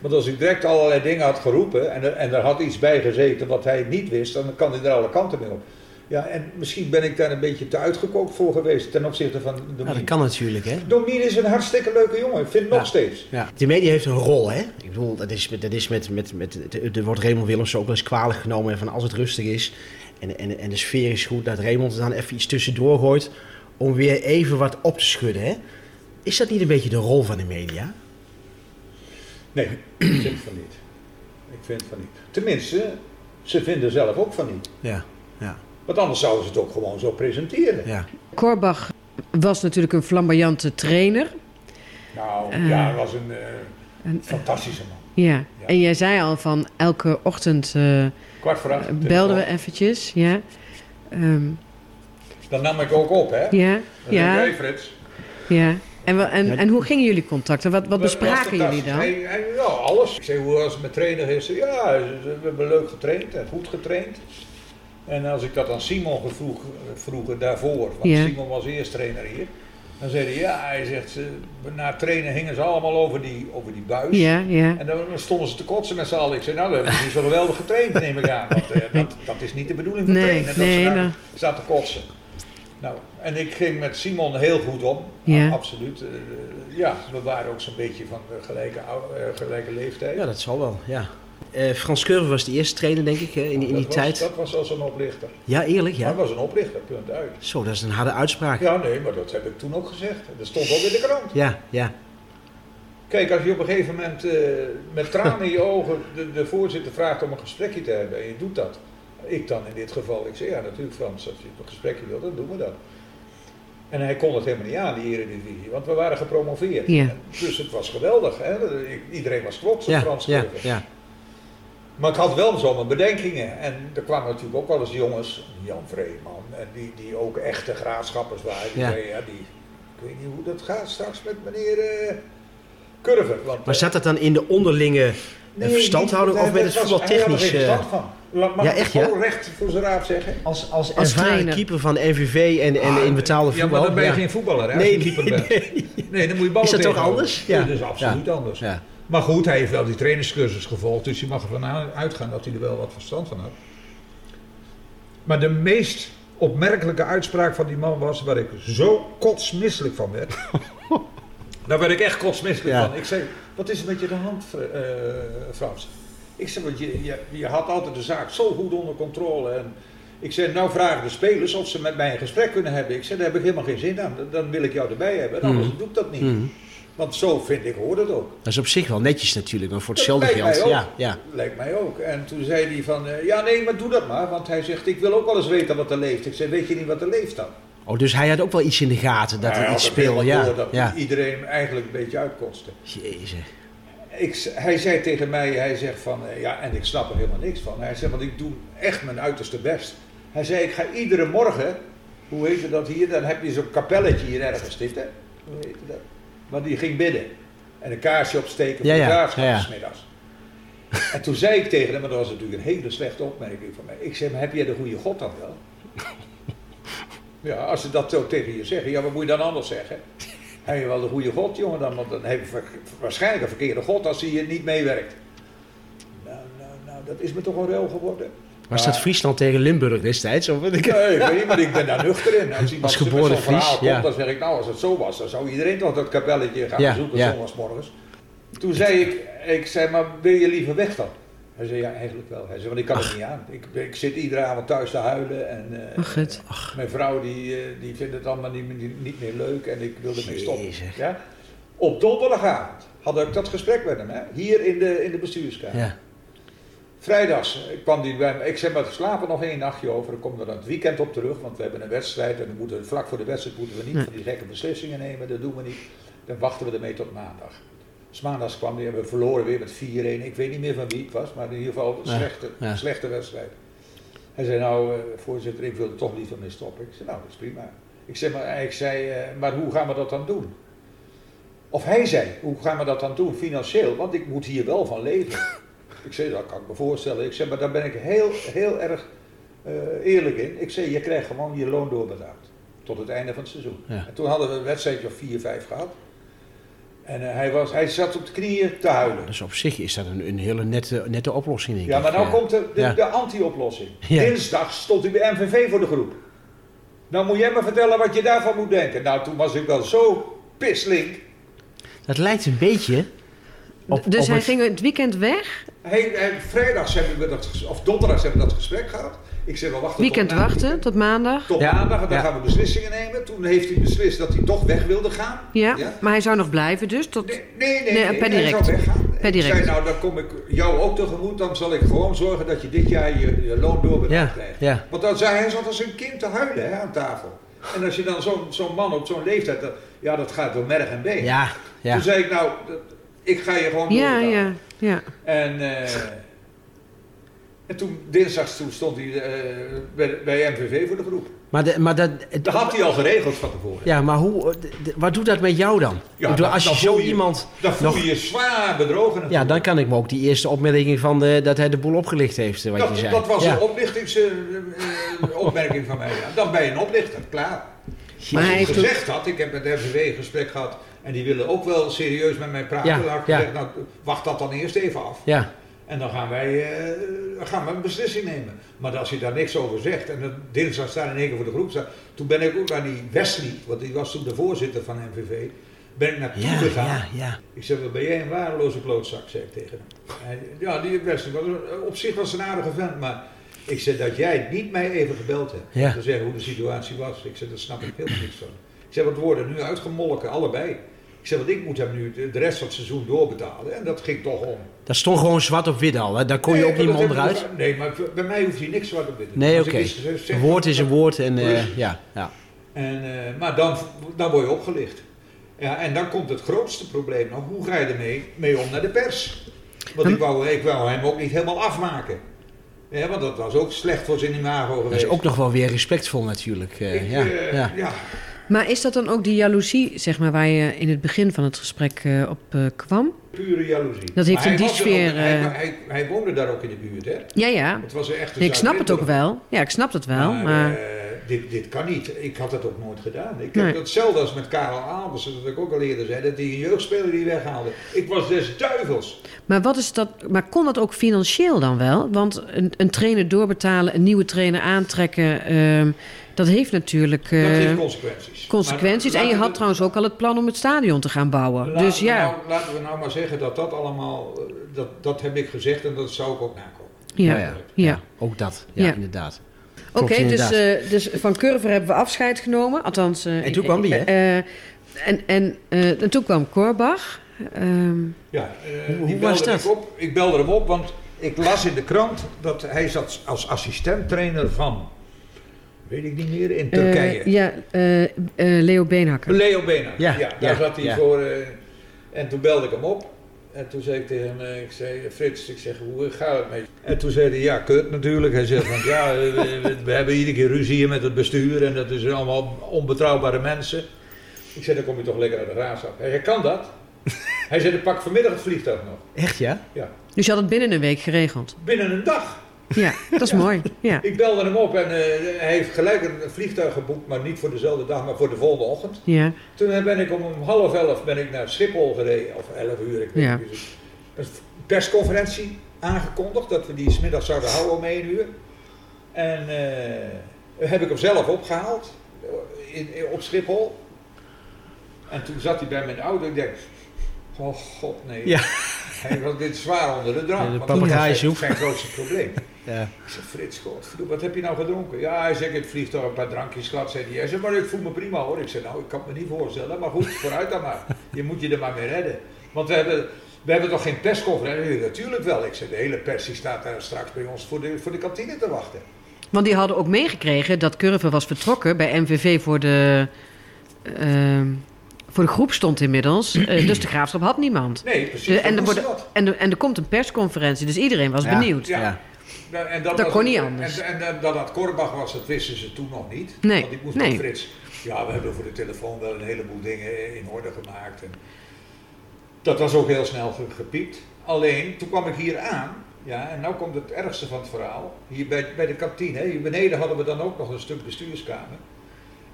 Want als ik direct allerlei dingen had geroepen en er, en er had iets bij gezeten wat hij niet wist, dan kan hij er alle kanten mee op. Ja, en misschien ben ik daar een beetje te uitgekookt voor geweest ten opzichte van Domien. dat kan natuurlijk, hè? Domien is een hartstikke leuke jongen, ik vind Ja. nog steeds. Ja. De media heeft een rol, hè? Ik bedoel, dat is, met- dat is met, met, met, er wordt Raymond Willems ook wel eens kwalijk genomen van als het rustig is en, en, en de sfeer is goed, dat Raymond er dan even iets tussendoor gooit om weer even wat op te schudden, hè? Is dat niet een beetje de rol van de media? Nee, ik vind van niet. Ik vind van niet. Tenminste, ze vinden zelf ook van niet. Ja, ja, Want anders zouden ze het ook gewoon zo presenteren. ja. Korbach was natuurlijk een flamboyante trainer. Nou, Eh. ja, hij was een eh, En, fantastische man. ja. en jij zei al van elke ochtend eh, Kwart voor acht. belden we eventjes. Ja. Ehm, Dan nam ik ook op, hè? ja. Dan Ja. hey Frits. ja. En, en, Ja. en hoe gingen jullie contacten? Wat, wat bespraken jullie dan? Hij, hij, ja, alles. Ik zei, hoe was het met trainen? Hij zei, ja, we hebben leuk getraind en goed getraind. En als ik dat aan Simon vroeg, vroeger daarvoor, want Ja. Simon was eerst trainer hier. Dan zei hij, ja, hij zegt, ze, na trainen hingen ze allemaal over die, over die buis. Ja, ja. En dan stonden ze te kotsen met z'n allen. Ik zei, nou, we hebben ze zo geweldig getraind, neem ik aan. Want eh, *laughs* dat, dat is niet de bedoeling van Nee, trainen, dat nee, ze daar nou. zaten te kotsen. Nou, en ik ging met Simon heel goed om. Ja. Ah, absoluut. Eh, ja, we waren ook zo'n beetje van de gelijke, eh, gelijke leeftijd. Ja, dat zal wel, ja. eh, Frans Curve was de eerste trainer, denk ik, hè, in, in die dat was, tijd. Dat was als een oplichter. Ja, eerlijk, Dat ja. was een oplichter, punt uit. Zo, dat is een harde uitspraak. Ja, nee, maar dat heb ik toen ook gezegd. Dat stond ook in de krant. Ja, ja. Kijk, als je op een gegeven moment eh, met tranen in je ogen de, de voorzitter vraagt om een gesprekje te hebben en je doet dat. Ik dan in dit geval, ik zeg ja natuurlijk Frans, als je een gesprekje wilt, dan doen we dat. En hij kon het helemaal niet aan, die eredivisie, want we waren gepromoveerd. Ja. Dus het was geweldig, hè? Iedereen was trots op Ja, Frans ja, ja. Maar ik had wel zo mijn bedenkingen. En er kwamen natuurlijk ook wel eens jongens, Jan Vreeman, en die, die ook echte graadschappers waren. Die Ja. ja, die, ik weet niet hoe dat gaat straks met meneer eh Curve. Want, Maar eh, zat dat dan in de onderlinge nee, verstandhouding niet- of met het was- Hij had er voetbaltechnisch? geen eh, verstand van. Laat- Mag Ja, ik echt, het ja? gewoon recht voor zijn raap zeggen? als, als Als ervaren keeper van NVV en, en in betaalde Ah, Ja, voetbal. maar dan ben je ja. geen voetballer, hè, als Nee, je keeper bent. nee. Nee, dan moet je ballen Is dat toch anders? Ja. Dat is absoluut anders. Ja. Maar goed, hij heeft wel die trainerscursus gevolgd, dus je mag ervan uitgaan dat hij er wel wat verstand van had. Maar de meest opmerkelijke uitspraak van die man was waar ik zo kotsmisselijk van werd. *laughs* Daar werd ik echt kotsmisselijk Ja. van. Ik zei, wat is er met je de hand, eh, Frans? Ik zei, want je, je, je had altijd de zaak zo goed onder controle. En ik zei, nou vragen de spelers of ze met mij een gesprek kunnen hebben. Ik zei, daar heb ik helemaal geen zin aan. Dan- wil ik jou erbij hebben. En anders Mhm. doe ik dat niet. Mhm. Want zo vind ik, hoort het ook. Dat is op zich wel netjes natuurlijk, maar voor hetzelfde geld. Ja, ja. Lijkt mij ook. En toen zei hij van, eh, ja nee, maar doe dat maar. Want hij zegt, ik wil ook wel eens weten wat er leeft. Ik zei, weet je niet wat er leeft dan? Oh, dus hij had ook wel iets in de gaten dat er iets speelde. Ja, dat ja. iedereen eigenlijk een beetje uitkostte. Jezus. Ik, hij zei tegen mij, hij zegt van, eh, ja, en ik snap er helemaal niks van. Hij zei, want ik doe echt mijn uiterste best. Hij zei, ik ga iedere morgen, hoe heet het dat hier, dan heb je zo'n kapelletje hier ergens, hè? Hoe heet dat? Maar die ging bidden. En een kaarsje opsteken Ja, voor de ja, graafschap ja, ja. 's middags. En toen zei ik tegen hem, maar dat was natuurlijk een hele slechte opmerking van mij. Ik zei, maar heb jij de goede God dan wel? *laughs* Ja, als ze dat zo tegen je zeggen, ja, wat moet je dan anders zeggen? Heb je wel de goede God, jongen, dan, want dan heb je waarschijnlijk een verkeerde God als hij je niet meewerkt. Nou, nou, nou, dat is me toch een ruil geworden. Was dat Friesland tegen Limburg destijds? Of. Nee, ik weet niet, maar ik ben daar nuchter in. Als iemand zo'n verhaal Fries, komt, ja. dan zeg ik, nou, als het zo was, dan zou iedereen toch dat kapelletje gaan Ja, bezoeken ja. zondagsmorgens. Toen zei ik, ik zei, maar wil je liever weg dan? Hij zei, ja, eigenlijk wel. Hij zei, want ik kan het niet aan. Ik, ik zit iedere avond thuis te huilen en eh, Ach, gut. mijn vrouw die, eh, die vindt het allemaal niet, niet, meer leuk en ik wil ermee stoppen. Ja? Op donderdagavond had ik dat gesprek met hem, hè? hier in de, in de bestuurskamer. Ja. Vrijdags eh, kwam hij bij me. Ik zei, maar we slapen nog één nachtje over. Dan komen we dan het weekend op terug, want we hebben een wedstrijd. En dan moeten we, vlak voor de wedstrijd moeten we niet Nee. van die gekke beslissingen nemen. Dat doen we niet. Dan wachten we ermee tot maandag. Dus maandags kwam en we verloren weer met 4-1. Ik weet niet meer van wie het was, maar in ieder geval een slechte, ja. slechte wedstrijd. Hij zei, nou eh, voorzitter, ik wil er toch liever mee stoppen. Ik zei, nou dat is prima. Ik zei, maar, ik zei, maar hoe gaan we dat dan doen? Of hij zei, hoe gaan we dat dan doen financieel? Want ik moet hier wel van leven. *laughs* Ik zei, dat kan ik me voorstellen. Ik zei, maar daar ben ik heel, heel erg eh, eerlijk in. Ik zei, je krijgt gewoon je loon doorbetaald. Tot het einde van het seizoen. Ja. En toen hadden we een wedstrijdje of 4, 5 gehad. En eh, hij, was, hij zat op de knieën te huilen. Dus op zich is dat een, een hele nette, nette oplossing, denk Ja, ik. maar nou Eh, komt de, de, ja. de anti-oplossing. Ja. Dinsdag stond hij bij MVV voor de groep. Nou moet jij me vertellen wat je daarvan moet denken. Nou, toen was ik wel zo pislink. Dat lijkt een beetje op, dus op hij het- ging het weekend weg, Hij, hij, vrijdags hebben we dat, of donderdags hebben we dat gesprek gehad. Ik zei, we wachten weekend tot wachten tot maandag. Tot Ja. maandag, en dan Ja. gaan we beslissingen nemen. Toen heeft hij beslist dat hij toch weg wilde gaan. Ja, Ja? maar hij zou nog blijven dus tot... Nee, nee, nee, Nee, nee, per hij direct. zou weggaan. Per direct. Ik zei, nou, dan kom ik jou ook tegemoet. Dan zal ik gewoon zorgen dat je dit jaar je, je loon doorbetaald Ja, krijgt. ja. Want dan zei hij, zat als een kind te huilen hè, aan tafel. En als je dan zo'n zo'n man op zo'n leeftijd, dat, ja, dat gaat door merg en been. Ja, ja. Toen zei ik, nou, dat- ik ga je gewoon Ja, doorbetalen. ja, ja. En, eh, en toen, dinsdags, toen stond hij eh, bij, bij MVV voor de groep. Maar, de, maar dat... Dat had hij al geregeld van tevoren. Ja, maar hoe, de- de- wat doet dat met jou dan? Ja, bedoel, als je zo je- iemand... Dan voel nog- je je zwaar bedrogen. Ja, dan kan ik me ook die eerste opmerking van de, dat hij de boel opgelicht heeft, eh, wat je dat, zei. dat was ja. een oplichtingsopmerking van mij. Ja. Dan ben je een oplichter, klaar. Maar hij gezegd had, ik heb met RVW een gesprek gehad en die willen ook wel serieus met mij praten. Ja, had ik ja. gezegd, nou, wacht dat dan eerst even af. Ja, En dan gaan wij eh, gaan we een beslissing nemen. Maar als je daar niks over zegt en dan dinsdag staan in één keer voor de groep staan. Toen ben ik ook aan die Wesley, want die was toen de voorzitter van MVV. ben ik naartoe Ja, gegaan. ja, ja. Ik zei, wat ben jij een waardeloze klootzak, zei ik tegen hem. Hij, ja, die best, was, op zich was een aardige vent, maar ik zei dat jij niet mij even gebeld hebt. Ja. Om te zeggen hoe de situatie was. Ik zei, daar snap ik helemaal niks van. Ik zei, wat worden nu uitgemolken, allebei. Ik zei, want ik moet hem nu de, rest van het seizoen doorbetalen. En dat ging toch om. Dat stond gewoon zwart op wit al, hè? Daar kon je ook niet dat onderuit. Nee, maar bij mij hoeft hij niks zwart op wit te doen. Nee, oké. zeg- zeg- Een woord is een woord en eh, ja, ja. En, eh, maar dan, dan word je opgelicht. Ja, en dan komt het grootste probleem nog. Hoe ga je ermee mee om naar de pers? Want ik wou, ik wou hem ook niet helemaal afmaken. Ja, want dat was ook slecht voor zijn imago Dat geweest. is ook nog wel weer respectvol natuurlijk. eh, Ik, ja, ja. ja. Maar is dat dan ook die jaloezie, zeg maar, waar je in het begin van het gesprek eh, op eh, kwam? pure jaloezie. Dat heeft Maar in hij die er sfeer, ook- hij, hij, hij woonde daar ook in de buurt, hè? Ja, ja. Het was Nee, ik snap het ook wel. Ja, ik snap het wel. Maar, Maar, eh, dit, dit kan niet. Ik had het ook nooit gedaan. Ik Nee. heb hetzelfde als met Karel Albersen, dat ik ook al eerder zei, dat die een jeugdspeler die weghaalde. Ik was des duivels. maar, wat is dat, maar kon dat ook financieel dan wel? Want een, een trainer doorbetalen, een nieuwe trainer aantrekken, ehm, dat heeft natuurlijk dat heeft consequenties. Consequenties. Maar En je had we- trouwens ook al het plan om het stadion te gaan bouwen. laten Dus we ja, nou- laten we nou maar zeggen dat dat allemaal, eh, dat, dat heb ik gezegd en dat zou ik ook nakomen. ja, ja, ja. ja. Ook dat, ja, Ja. inderdaad. Oké, dus, eh, dus van Curver hebben we afscheid genomen. Althans, eh, En toen kwam die, hè? eh, en, en, eh, en toen kwam Korbach. Ehm, Ja, eh, Hoe- hoe was belde dat? ik op. Ik belde hem op, want ik las in de krant dat hij zat als assistenttrainer van, weet ik niet meer, in Turkije. eh, ja, eh, eh, Leo Beenhakker. Leo Bena. Ja, daar ja, zat hij ja. voor. eh, en toen belde ik hem op. En toen zei ik tegen hem, ik zei, Frits, ik zeg, hoe gaat het met je? En toen zei hij, ja, kut natuurlijk. Hij zegt van, ja, we, we- we hebben iedere keer ruzie hier met het bestuur en dat is allemaal onbetrouwbare mensen. Ik zei, dan kom je toch lekker uit de raas af. Hij zei, kan dat? *laughs* Hij zei, dan pak ik vanmiddag het vliegtuig nog. Echt, ja? Ja. Dus je had het binnen een week geregeld. Binnen een dag. Ja, dat is mooi. Ja. Ik belde hem op en eh, hij heeft gelijk een vliegtuig geboekt, maar niet voor dezelfde dag, maar voor de volgende ochtend. Ja. Toen ben ik om half elf ben ik naar Schiphol gereden, of elf uur, ik weet Ja. niet. Een persconferentie aangekondigd, dat we die smiddag zouden houden om één uur. En eh, heb ik hem zelf opgehaald, in, in- op Schiphol. En toen zat hij bij mijn auto, ik denk, oh god nee. Ja. Hij was dit zwaar onder de drank. De want dat was papegaaiensoep. zijn, grootste probleem. *laughs* Ja. Ik zei, Frits, godverdomme, wat heb je nou gedronken? Ja, hij zei, ik heb het vliegtuig een paar drankjes gehad, zei hij. Hij zei, maar ik voel me prima hoor. Ik zei, nou, ik kan het me niet voorstellen, maar goed, vooruit dan maar. Je moet je er maar mee redden. Want we hebben, we hebben toch geen persconferentie? Ja, Natuurlijk wel. Ik zei, de hele pers die staat daar straks bij ons voor de, voor de kantine te wachten. Want die hadden ook meegekregen dat Curve was vertrokken bij MVV voor de, ehm, voor de groep stond inmiddels. Eh, dus de graafschap had niemand. Nee, precies. De- en, er wordt, en, er, en er komt een persconferentie, dus iedereen was Ja. benieuwd. Ja. Ja. Nou, En dat, Dat was- kon niet anders. En, en, en dat dat Korbach was, dat wisten ze toen nog niet. Nee, Want ik moest nee. met Frits. Ja, we hebben voor de telefoon wel een heleboel dingen in orde gemaakt. En dat was ook heel snel ge- gepiept. Alleen, toen kwam ik hier aan. Ja, en nou komt het ergste van het verhaal. Hier bij, bij de kantine. Hier beneden hadden we dan ook nog een stuk bestuurskamer.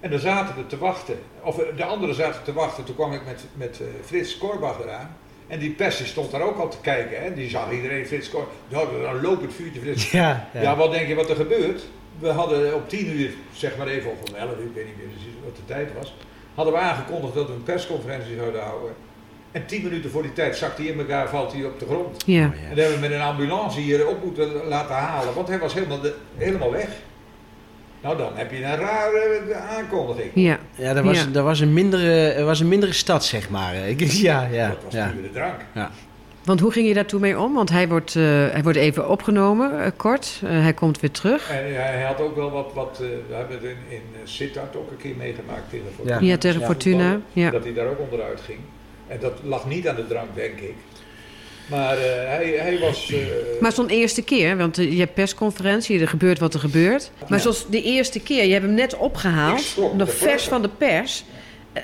En daar zaten we te wachten. Of eh, de anderen zaten te wachten. Toen kwam ik met, met eh, Frits Korbach eraan. En die pers die stond daar ook al te kijken. Hè. Die zag iedereen Frits Korbach. Dan loopt het vuurtje Frits. *laughs* Ja, Ja. ja. wat denk je wat er gebeurt? We hadden op 10 uur, zeg maar even, of om 11 uur, ik weet niet meer precies wat de tijd was, hadden we aangekondigd dat we een persconferentie zouden houden. En 10 minuten voor die tijd zakt hij in elkaar, valt hij op de grond. Ja. En dat hebben we met een ambulance hier op moeten laten halen, want hij was helemaal, de- helemaal weg. Nou, dan heb je een rare eh, aankondiging. Ja. Ja, dat was, Ja. dat was, een mindere, er was een mindere stad, zeg maar. *laughs* Ik- Ja, ja, Dat was ja. de drank. Want hoe ging je daartoe mee om? Want hij wordt, eh, hij wordt even opgenomen, eh, kort. Eh, hij komt weer terug. En hij, had ook wel wat, wat eh, we hebben het in, in Sittard ook een keer meegemaakt tegen Fortuna. Ja, tegen Ja. Fortuna. Ja. Dat hij daar ook onderuit ging. En dat lag niet aan de drank, denk ik. Maar eh, hij, hij was. eh, Maar zo'n eerste keer, want eh, je hebt persconferentie, er gebeurt wat er gebeurt. Maar Ja. zoals de eerste keer, je hebt hem net opgehaald, nog vers van de pers.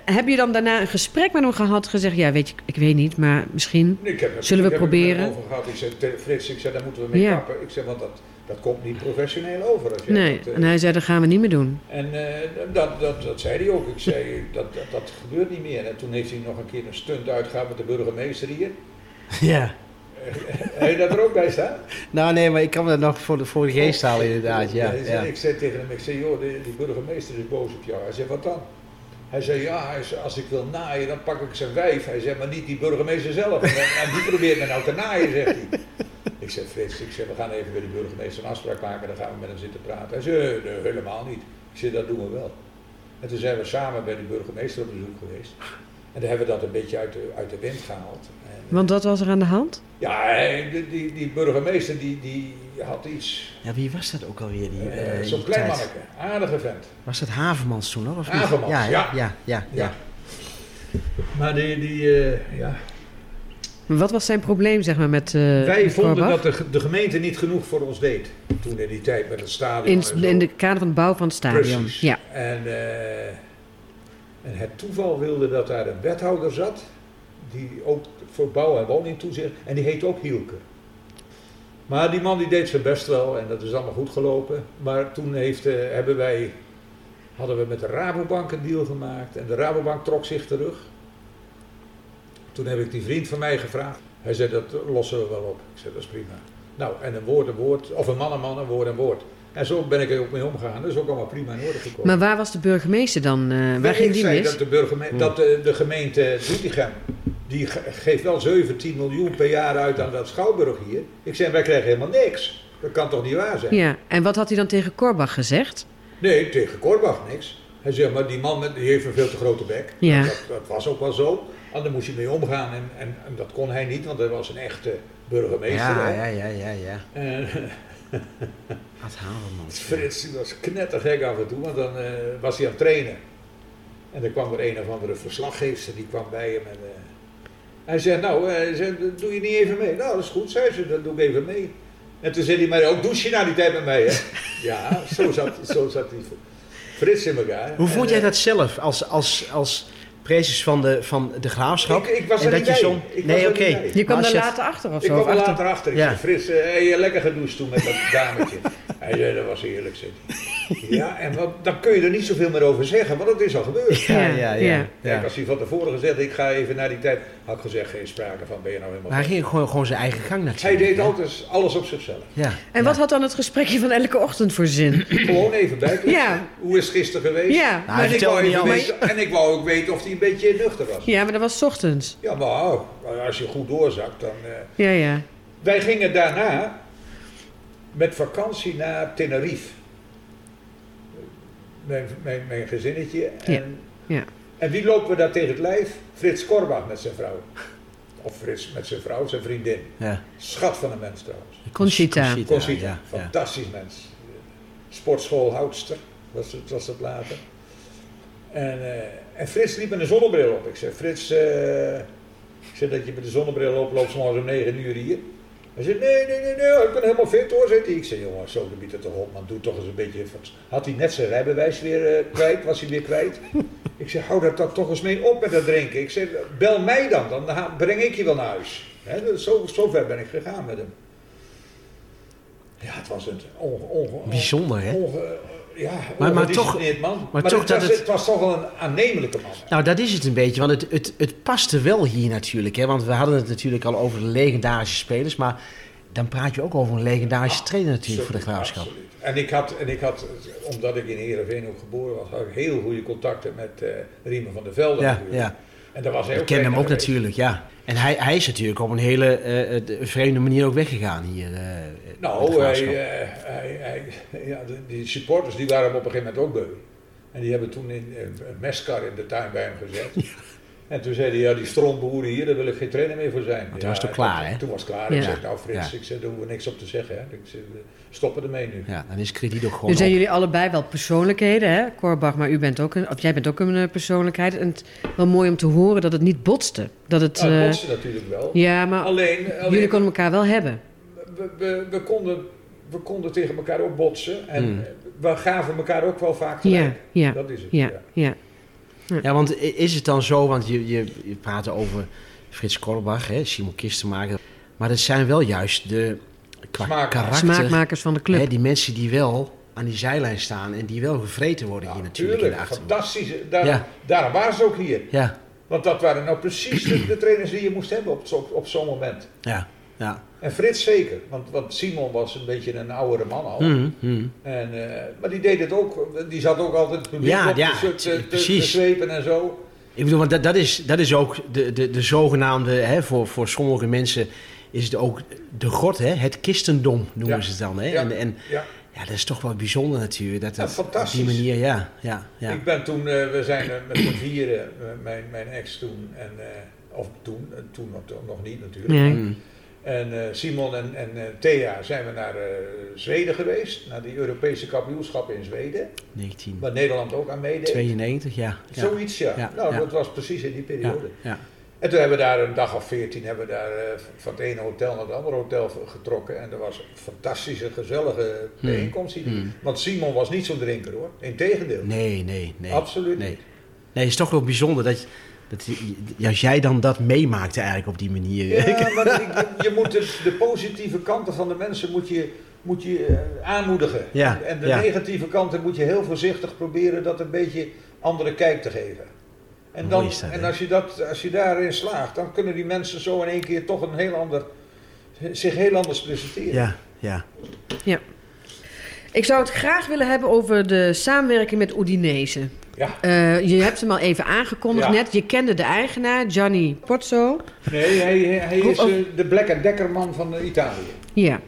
Heb je dan daarna een gesprek met hem gehad, gezegd, ja weet je, ik weet niet, maar misschien... ik heb, het- Zullen we ik heb proberen? gehad. Ik zei, "Te- Frits, ik zei, daar moeten we mee Ja. kappen. Ik zei, want dat, dat komt niet professioneel over. Als jij Nee, dat, en hij zei, dat gaan we niet meer doen. En eh, dat, dat, dat zei hij ook. Ik zei, *laughs* dat, dat, dat gebeurt niet meer. En toen heeft hij nog een keer een stunt uitgehaald met de burgemeester hier. *laughs* Ja. Heb je dat er ook bij staan? Nou, nee, maar ik kan me dat nog voor de, voor de geest halen, inderdaad. Ja, zei-. Ik zei tegen hem, ik zei, joh, die, die burgemeester is boos op jou. Hij zei, wat dan? Hij zei, ja, hij zei, als ik wil naaien, dan pak ik zijn wijf. Hij zei, maar niet die burgemeester zelf. En, en die *laughs* probeert me nou te naaien, zegt hij. Ik zei, Frits, ik zeg, we gaan even bij die burgemeester een afspraak maken. Dan gaan we met hem zitten praten. Hij zei, "Nee, helemaal niet. Ik zei, dat doen we wel. En toen zijn we samen bij die burgemeester op bezoek geweest. En daar hebben we dat een beetje uit de, uit de wind gehaald. Want wat was er aan de hand? ja, hij- die, die, die burgemeester die, die had iets. Ja, wie was dat ook alweer? Die, eh, eh, in Zo'n klein tijd? manneke, aardige vent. Was dat Havermans toen nog? Of? Havermans, ja. ja. Ja, ja, ja. Maar die, die eh, ja. Wat was zijn probleem, zeg maar, met eh wij met vonden Korbach? dat de, de gemeente niet genoeg voor ons deed. Toen in die tijd met het stadion. In, de kader van het bouwen van het stadion. Precies. Ja. En, eh, en het toeval wilde dat daar een wethouder zat. Die ook voor bouw en woning toezicht. En die heet ook Hielke. Maar die man die deed zijn best wel en dat is allemaal goed gelopen. Maar toen heeft, eh, hebben wij, hadden we met de Rabobank een deal gemaakt. En de Rabobank trok zich terug. Toen heb ik die vriend van mij gevraagd. Hij zei, dat lossen we wel op. Ik zei, dat is prima. Nou, en een woord een woord, of een man een man, een woord een woord. En zo ben ik er ook mee omgegaan. Dat is ook allemaal prima in orde gekomen. Maar waar was de burgemeester dan? eh, waar ging ik die zei mis? Dat de, burgeme- dat de, de gemeente Doetinchem, die ge- geeft wel 17 miljoen per jaar uit aan dat Schouwburg hier. Ik zei, wij krijgen helemaal niks. Dat kan toch niet waar zijn? Ja, en wat had hij dan tegen Korbach gezegd? Nee, tegen Korbach niks. Hij zei, maar die man met, die heeft een veel te grote bek. Ja. Dat, dat was ook wel zo. En daar moest hij mee omgaan. En, en, en dat kon hij niet, want hij was een echte burgemeester. Ja, hè. ja, ja, ja, ja. En *laughs* Ad Havermans. *laughs* Frits die was knettergek af en toe, want dan eh, was hij aan het trainen. En dan kwam er een of andere verslaggeefster, die kwam bij hem en... eh, hij zei, nou, eh, hij doe je niet even mee? Nou, dat is goed, zei ze, dan doe ik even mee. En toen zei hij, maar ook douche je na die tijd met mij, hè? *laughs* ja, zo zat, zo zat die Frits in elkaar. Hoe En, vond jij eh, dat zelf als, als, als prezes van de, van de graafschap? Ik, ik was En er dat niet je Ik Nee, er oké. Je kwam je- later achter of Ik zo? kwam of er achter- later achter. Ik Ja. zei, Frits, eh, heb je lekker gedoucht toen met dat dametje? Hij zei, dat was heerlijk, zei hij. Ja, en wat, dan kun je er niet zoveel meer over zeggen, want het is al gebeurd. Ja, ja, ja. Ja. Kijk, ja. als hij van tevoren gezegd, ik ga even naar die tijd, had ik gezegd, geen sprake van, ben je nou helemaal... Maar hij ging gewoon, gewoon zijn eigen gang Hij natuurlijk. deed hè? altijd alles op zichzelf. Ja. En wat had dan het gesprekje van elke ochtend voor zin? Gewoon even bij. Ja. Hoe is het gisteren geweest? Ja, Nou, hij en, ik wou even weten, en ik wou ook weten of hij een beetje nuchter was. ja, maar dat was 's ochtends. Ja, maar oh, als je goed doorzakt, dan... eh, Ja, ja. Wij gingen daarna met vakantie naar Tenerife. Mijn, mijn, mijn gezinnetje. En, ja. en wie lopen we daar tegen het lijf? Frits Korbach met zijn vrouw. Of Frits met zijn vrouw, zijn vriendin. Ja. Schat van een mens trouwens. Conchita. Conchita, ja, ja. fantastisch mens. Sportschool Houtster was het, was het later. En, eh, en Frits liep met een zonnebril op. Ik zei, Frits, eh, ik zei dat je met de zonnebril oploopt, morgens om 9 uur hier. Hij zei, nee, nee, nee, nee, ik ben helemaal fit hoor, zei hij. Ik zei, jongen, zo, dan biedt het toch op, man, doe toch eens een beetje... Had hij net zijn rijbewijs weer eh, kwijt, was hij weer kwijt. Ik zei, hou dat dan toch eens mee op met dat drinken. Ik zei, bel mij dan, dan breng ik je wel naar huis. Hè, dus zo, zo ver ben ik gegaan met hem. Ja, het was een onge, onge, Bijzonder, hè? onge- ja, Maar- maar ongedisciplineerd toch- man. maar Maar, toch het, dat was, het- het was toch wel een aannemelijke man. Nou, dat is het een beetje, want het, het, het paste wel hier natuurlijk. Hè? Want we hadden het natuurlijk al over de legendarische spelers, maar dan praat je ook over een legendarische trainer natuurlijk voor de graafschap. absoluut. En ik, had, en ik had, omdat ik in Heerenveen ook geboren was, had ik heel goede contacten met eh Riemen van der Velde. Ja, ja. En daar was hij Ik ken hem ook geweest. natuurlijk, ja. En hij, hij is natuurlijk op een hele eh, eh, vreemde manier ook weggegaan hier. de Nou, hij, eh, hij, hij, ja, de- die supporters die waren hem op een gegeven moment ook beu. En die hebben toen in, een een meskar in de tuin bij hem gezet. *laughs* En toen zei hij, ja die strontboeren hier, daar wil ik geen trainer meer voor zijn. toen ja, was het ook klaar, hè? Toen was het klaar. Ja. Ik zeg, nou Frits, Ja. ik zeg, daar hoeven we niks op te zeggen. Hè. Ik zeg, stoppen ermee nu. Ja, dan is krediet ook gewoon Nu zijn op. jullie allebei wel persoonlijkheden, hè? Korbach, maar u bent ook een, of jij bent ook een eh, persoonlijkheid. En het wel mooi om te horen dat het niet botste. Dat het, Nou, eh, dat botste natuurlijk wel. ja, maar Alleen, alleen jullie konden elkaar wel hebben. We, we, we konden, we konden tegen elkaar ook botsen. En Hmm. we gaven elkaar ook wel vaak Ja, gelijk. ja, Dat is het. ja, ja. Ja, want i- is het dan zo, want je, je, je praat over Frits Korbach, hè, Simon Kistenmaker. Maar dat zijn wel juist de karakter, Smaakmakers van de hè, club. die mensen die wel aan die zijlijn staan en die wel gevreten worden Ja, hier natuurlijk in de tuurlijk, achterhoek. fantastisch. Daar, Ja. Daarom waren ze ook hier. Ja, Want dat waren nou precies de, de trainers die je moest hebben op, zo- op zo'n moment. ja, ja. En Frits zeker, want, want Simon was een beetje een oudere man al. Mhm, mhm. En, eh, maar die deed het ook, die zat ook altijd het publiek Ja, op ja, te, te, te, zwepen en zo. Ik bedoel, want dat, dat, is, dat is ook de, de, de zogenaamde, hè, voor, voor sommige mensen is het ook de god, hè, het kistendom noemen Ja. ze het dan. Hè? Ja. En, en Ja. dat is toch wel bijzonder natuurlijk. Dat Ja, dat fantastisch. Op die manier, ja. ja, ja. Ik ben toen, eh, we zijn eh, met z'n vieren, mijn, mijn ex toen, en, of toen, toen nog, nog niet natuurlijk. Nee. En eh, Simon en, en eh, Thea zijn we naar eh, Zweden geweest, naar die Europese kampioenschappen in Zweden, 1992, waar Nederland ook aan meedeed. ja. ja. Zoiets, ja. Ja, nou, ja. dat was precies in die periode. ja. En toen hebben we daar een dag of veertien hebben we daar van het ene hotel naar het andere hotel getrokken. En er was een fantastische, gezellige bijeenkomst. hier. Hmm. Want Simon was niet zo'n drinker hoor. Integendeel. Nee, nee, nee. Absoluut Nee. niet. Nee, het is toch wel bijzonder dat, dat juist jij dan dat meemaakte eigenlijk op die manier. Ja, *laughs* maar ik- je, je moet de, de positieve kanten van de mensen moet je, moet je eh, aanmoedigen. Ja, en de ja. negatieve kanten moet je heel voorzichtig proberen dat een beetje andere kijk te geven. En, dan, dat, en als, je dat, als je daarin slaagt, dan kunnen die mensen zo in één keer toch een heel ander, zich heel anders presenteren. Ja, ja. Ik zou het graag willen hebben over de samenwerking met Udinese. Ja. Eh, je hebt hem al even aangekondigd Ja. net. Je kende de eigenaar, Gianni Pozzo. Nee, hij, hij is eh, de Black Decker man van eh, Italië. Ja.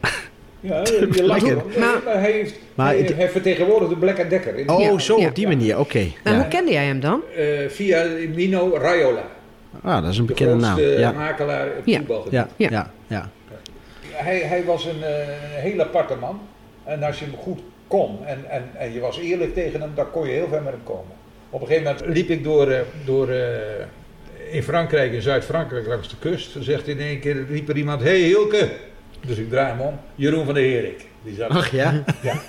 Ja, *laughs* je lacht Maar- maar hij, heeft, Maar hij, het- hij vertegenwoordigt de Black Decker. In, Oh, Ja, zo ja. op die manier, oké. Maar Ja. hoe kende jij hem dan? eh, via Mino Raiola. Ah, dat is een De bekende naam. grootste Ja, makelaar op Ja. ja, Ja. ja, ja. Hij, hij was een, heel aparte man. En als je hem goed kon en, en, en je was eerlijk tegen hem, dan kon je heel ver met hem komen. Op een gegeven moment liep ik door, eh, door eh, in Frankrijk, in Zuid-Frankrijk, langs de kust. Dan zegt in één keer, riep er iemand, hey Hilke. Dus ik draai hem om. Jeroen van der Herik. Die zat Ach ja? Ja.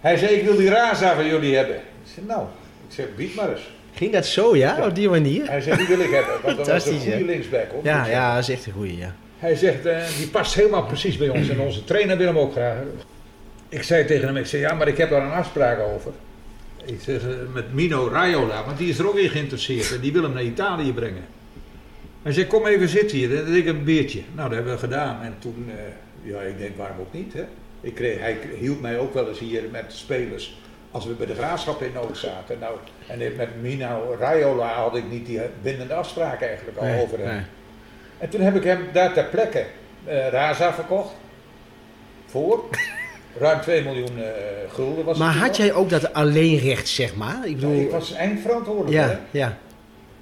Hij zei, ik wil die Raza van jullie hebben. Ik zei, nou, ik zeg, bied maar eens. Ging dat zo, ja? Ja. Op die manier? Hij zei, die wil ik hebben, want dat was een goede linksback. Hoor. Ja, ja, dat is echt een goeie, ja. Hij zegt, eh, die past helemaal precies bij ons en onze trainer wil hem ook graag. Ik zei tegen hem, ik zei, ja, maar ik heb daar een afspraak over. Ik zeg, eh, met Mino Raiola, want die is er ook in geïnteresseerd en die wil hem naar Italië brengen. Hij zei, kom even zitten hier, dan drink ik een biertje. Nou, dat hebben we gedaan en toen, eh, ja, ik denk, waarom ook niet, hè. Ik kreeg, hij hielp mij ook wel eens hier met spelers als we bij de graafschap in nood zaten. Nou, en met Mino Raiola had ik niet die bindende afspraak eigenlijk al Nee, over hem. nee. En toen heb ik hem daar ter plekke eh, Raza verkocht. Voor ruim 2 miljoen eh, gulden was Maar had jij ook dat alleenrecht, zeg maar? Ik Ja, bedoel... ik was eindverantwoordelijk. hè. Ja, ja,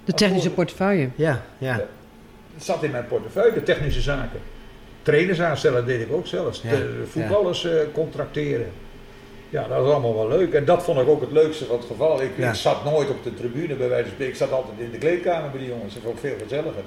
De technische portefeuille. ja, ja. Het zat in mijn portefeuille, de technische zaken. Trainers aanstellen deed ik ook zelfs. Ja, De voetballers eh, contracteren. Ja, dat was allemaal wel leuk. En dat vond ik ook het leukste van het geval. Ik, Ja. ik zat nooit op de tribune bij wijze van spreken. Ik zat altijd in de kleedkamer bij die jongens. Dat vond ik veel gezelliger.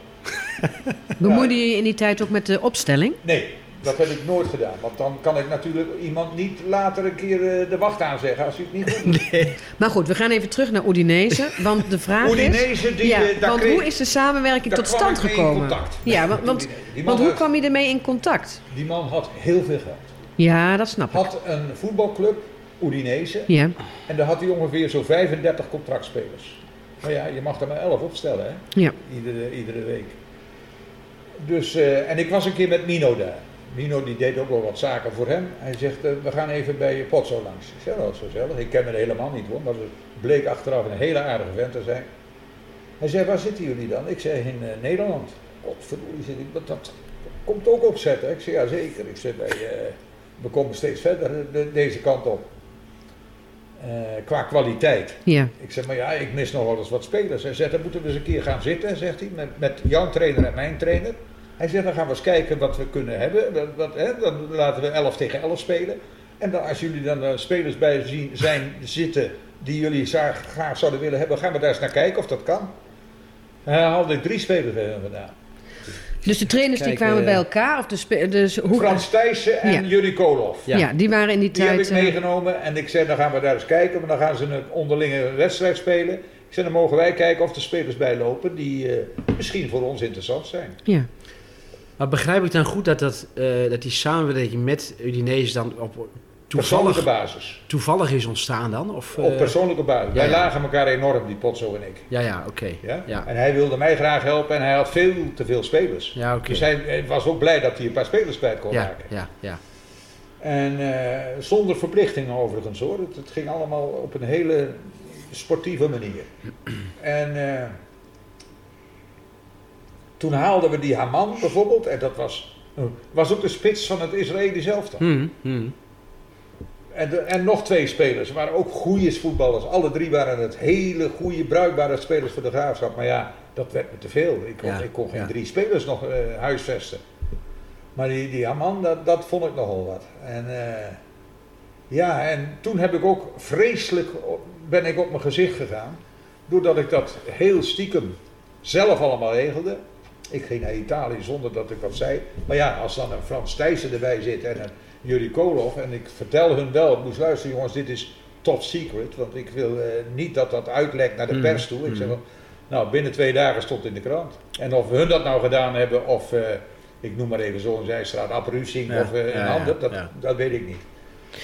Bemoeide je je in die tijd ook met de opstelling? Nee, dat heb ik nooit gedaan. Want dan kan ik natuurlijk iemand niet later een keer eh, de wacht aanzeggen als hij het niet doet. Maar goed, we gaan even terug naar Udinese. Want de vraag is... Udinese, die, ja, eh, daar want kreeg- hoe is de samenwerking tot stand gekomen? contact. Ja, want, want, want hoe had- kwam je ermee in contact? Die man had heel veel geld. Ja, dat snap ik. Had een voetbalclub, Udinese, Ja, en daar had hij ongeveer zo'n 35 contractspelers. Maar ja, je mag er maar 11 opstellen, hè? ja. Iedere, iedere week. Dus, eh, en ik was een keer met Mino daar. Mino die deed ook wel wat zaken voor hem. Hij zegt, eh, we gaan even bij Potso langs. Ik zeg, "Nou, dat zo gezellig. Ik ken hem helemaal niet hoor, maar het bleek achteraf een hele aardige vent te zijn. Hij zei, waar zitten jullie dan? Ik zei, in eh, Nederland. Godverdorie, zit ik, dat, dat komt ook opzetten. Ik zei, ja zeker. Ik zei, wij, eh, we komen steeds verder de- deze kant op. Qua kwaliteit. ja. Ik zeg, maar ja, ik mis nog wel eens wat spelers. Hij zegt, dan moeten we eens een keer gaan zitten, zegt hij, met, met jouw trainer en mijn trainer. Hij zegt, dan gaan we eens kijken wat we kunnen hebben. Wat, wat, hè, dan laten we 11 tegen 11 spelen. En dan, als jullie dan eh, spelers bij zien, zijn zitten die jullie graag, graag zouden willen hebben, gaan we daar eens naar kijken of dat kan. Hij haalde drie spelers bij hem gedaan. Dus de trainers die kwamen eh, bij elkaar? Of de dus hoe, Frans Thijssen en Ja. Jurry Kolhoff. Ja. ja. die waren in die Die heb tijd... ik eh, meegenomen en ik zei, dan gaan we daar eens kijken. Maar dan gaan ze een onderlinge wedstrijd spelen. Ik zei, dan mogen wij kijken of er spelers bij lopen die eh, misschien voor ons interessant zijn. ja. Maar begrijp ik dan goed dat, dat, eh, dat die samenwerking met Udinese dan op toevallig, basis. toevallig is ontstaan dan? Of, Op eh, persoonlijke basis. ja, Wij ja. lagen elkaar enorm, die Potso en ik. Ja, ja, oké. Ja? Ja. En hij wilde mij graag helpen en hij had veel te veel spelers. Ja, oké. Dus hij was ook blij dat hij een paar spelers kwijt kon Ja, raken. ja, ja. En eh, zonder verplichtingen overigens hoor. Het, het ging allemaal op een hele sportieve manier. En toen haalden we die Haman bijvoorbeeld. En dat was, was ook de spits van het Israëlisch elftal. Hm, hm. En, de- en nog twee spelers. Ze waren ook goede voetballers. Alle drie waren het hele goede, bruikbare spelers voor de graafschap. Maar ja, dat werd me te veel. Ik kon, Ja, ik kon geen ja. drie spelers nog eh, huisvesten. Maar die, die Haman, dat, dat vond ik nogal wat. En eh, ja, en toen heb ik ook vreselijk, ben ik op mijn gezicht gegaan. Doordat ik dat heel stiekem zelf allemaal regelde. Ik ging naar Italië zonder dat ik wat zei. Maar ja, als dan een Frans Thijssen erbij zit en een Jurie Koloff. En ik vertel hun wel, moest luisteren jongens, dit is top secret. Want ik wil eh, niet dat dat uitlekt naar de Mm, pers toe. Ik zeg mm. wel, nou binnen twee dagen stond het in de krant. En of hun dat nou gedaan hebben of, eh, ik noem maar even zo een zijstraat, Abruzing Ja, of eh, een ja, ander, dat, ja. dat weet ik niet.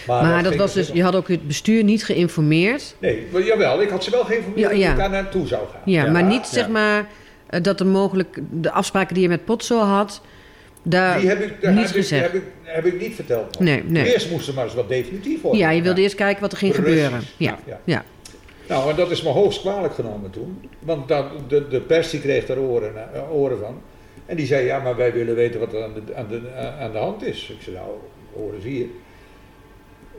Maar dat ging was dus, je had ook het bestuur niet geïnformeerd. Nee, maar jawel, ik had ze wel geïnformeerd Ja, dat ik daar naartoe zou gaan. Ja, maar niet ja. zeg maar dat er mogelijk de afspraken die je met Potso had, daar Die heb ik, daar niet heb ik, heb, ik, heb ik niet verteld. Nee, nee. Eerst moest er maar eens wat definitief worden. Ja, je wilde eerst kijken wat er ging Precies. gebeuren. Ja, Ja. ja. Nou, en dat is me hoogst kwalijk genomen toen. Want dat, de, de pers die kreeg daar oren, eh, oren van. En die zei, ja, maar wij willen weten wat er aan de, aan de, aan de hand is. Ik zei, nou, oren zie je.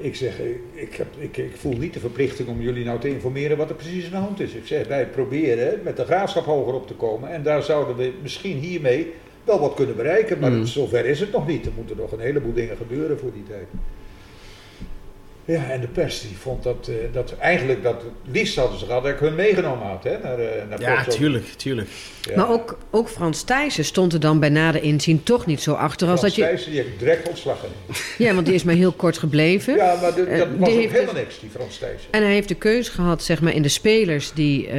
Ik zeg, ik, heb, ik, ik voel niet de verplichting om jullie nou te informeren wat er precies aan de hand is. Ik zeg, wij proberen met de graafschap hoger op te komen. En daar zouden we misschien hiermee wel wat kunnen bereiken. Maar Mm. zover is het nog niet. Er moeten nog een heleboel dingen gebeuren voor die tijd. Ja, en de pers die vond dat, eh, dat eigenlijk dat het liefst hadden ze gehad dat ik hun meegenomen had hè, naar, eh naar Ja, tuurlijk, tuurlijk. Ja. Maar ook, ook Frans Thijssen stond er dan bij nader inzien toch niet zo achter als Frans dat je... Thijssen, die heb ik direct ontslagen. Ja, want die is maar heel kort gebleven. Ja, maar de- Eh, dat die was ook heeft helemaal dus- niks, die Frans Thijssen. En hij heeft de keus gehad, zeg maar, in de spelers die, eh,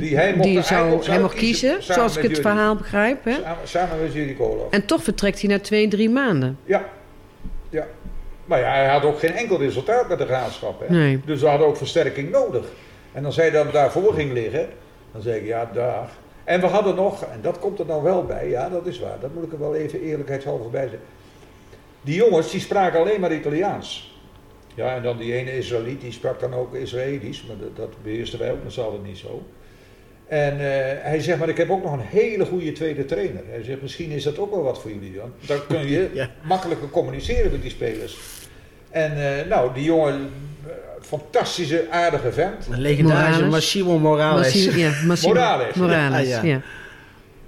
Die hij mocht- hij zou, mocht- zou hij mocht kiezen, zoals ik het jullie. verhaal begrijp. Hè? Samen, samen met jullie Koolhof. En toch vertrekt hij na twee, drie maanden. Ja. Maar ja, hij had ook geen enkel resultaat met de graafschap. Hè? Nee. Dus we hadden ook versterking nodig. En als hij dan daarvoor ging liggen, dan zei ik ja, dag. En we hadden nog, en dat komt er dan wel bij, ja, dat is waar, dat moet ik er wel even eerlijkheidshalve bij zeggen. Die jongens, die spraken alleen maar Italiaans. Ja, en dan die ene Israëliet, die sprak dan ook Israëlisch, maar dat, dat beheersten wij ook, ze hadden het niet zo. En eh, hij zegt, maar ik heb ook nog een hele goede tweede trainer. Hij zegt, misschien is dat ook wel wat voor jullie dan. Dan kun je *laughs* Ja. makkelijker communiceren met die spelers. En eh, nou, die jongen, eh, fantastische, aardige vent. Een legendarische. Massimo Morales. Massi- ja, *laughs* Massimo Morales. Morales, Ja.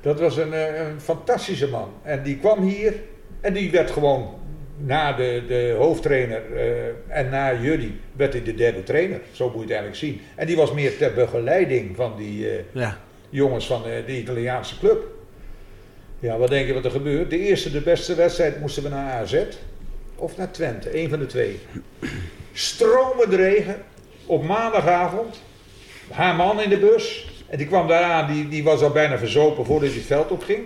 Dat was een, eh, een fantastische man. En die kwam hier en die werd gewoon na de, de hoofdtrainer eh, en na jullie werd hij de derde trainer. Zo moet je het eigenlijk zien. En die was meer ter begeleiding van die eh, Ja. jongens van eh, de Italiaanse club. Ja, wat denk je wat er gebeurt? De eerste, de beste wedstrijd moesten we naar AZ of naar Twente, een van de twee. Stromende regen op maandagavond. Haar man in de bus. En die kwam daar aan, die, die was al bijna verzopen voordat hij het veld opging.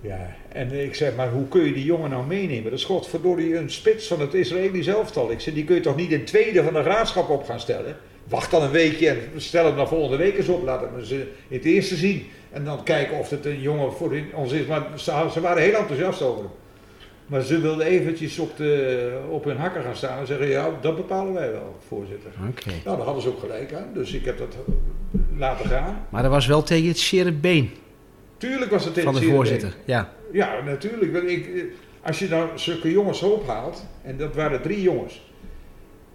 Ja, en ik zeg, maar hoe kun je die jongen nou meenemen? Dat is godverdorie een spits van het Israëlisch elftal. Ik zeg, die kun je toch niet in tweede van de graafschap op gaan stellen? Wacht dan een weekje en stel hem dan volgende week eens op. Laten we ze in het eerste zien. En dan kijken of het een jongen voor ons is. Maar ze, waren heel enthousiast over hem. Maar ze wilden eventjes op, de, op hun hakken gaan staan en zeggen, ja, dat bepalen wij wel, voorzitter. Oké. Nou, daar hadden ze ook gelijk aan. Dus ik heb dat laten gaan. Maar dat was wel tegen het zere been Tuurlijk was het van de voorzitter. Ja. Ja, natuurlijk. Want ik, eh, als je nou zulke jongens ophaalt, en dat waren drie jongens.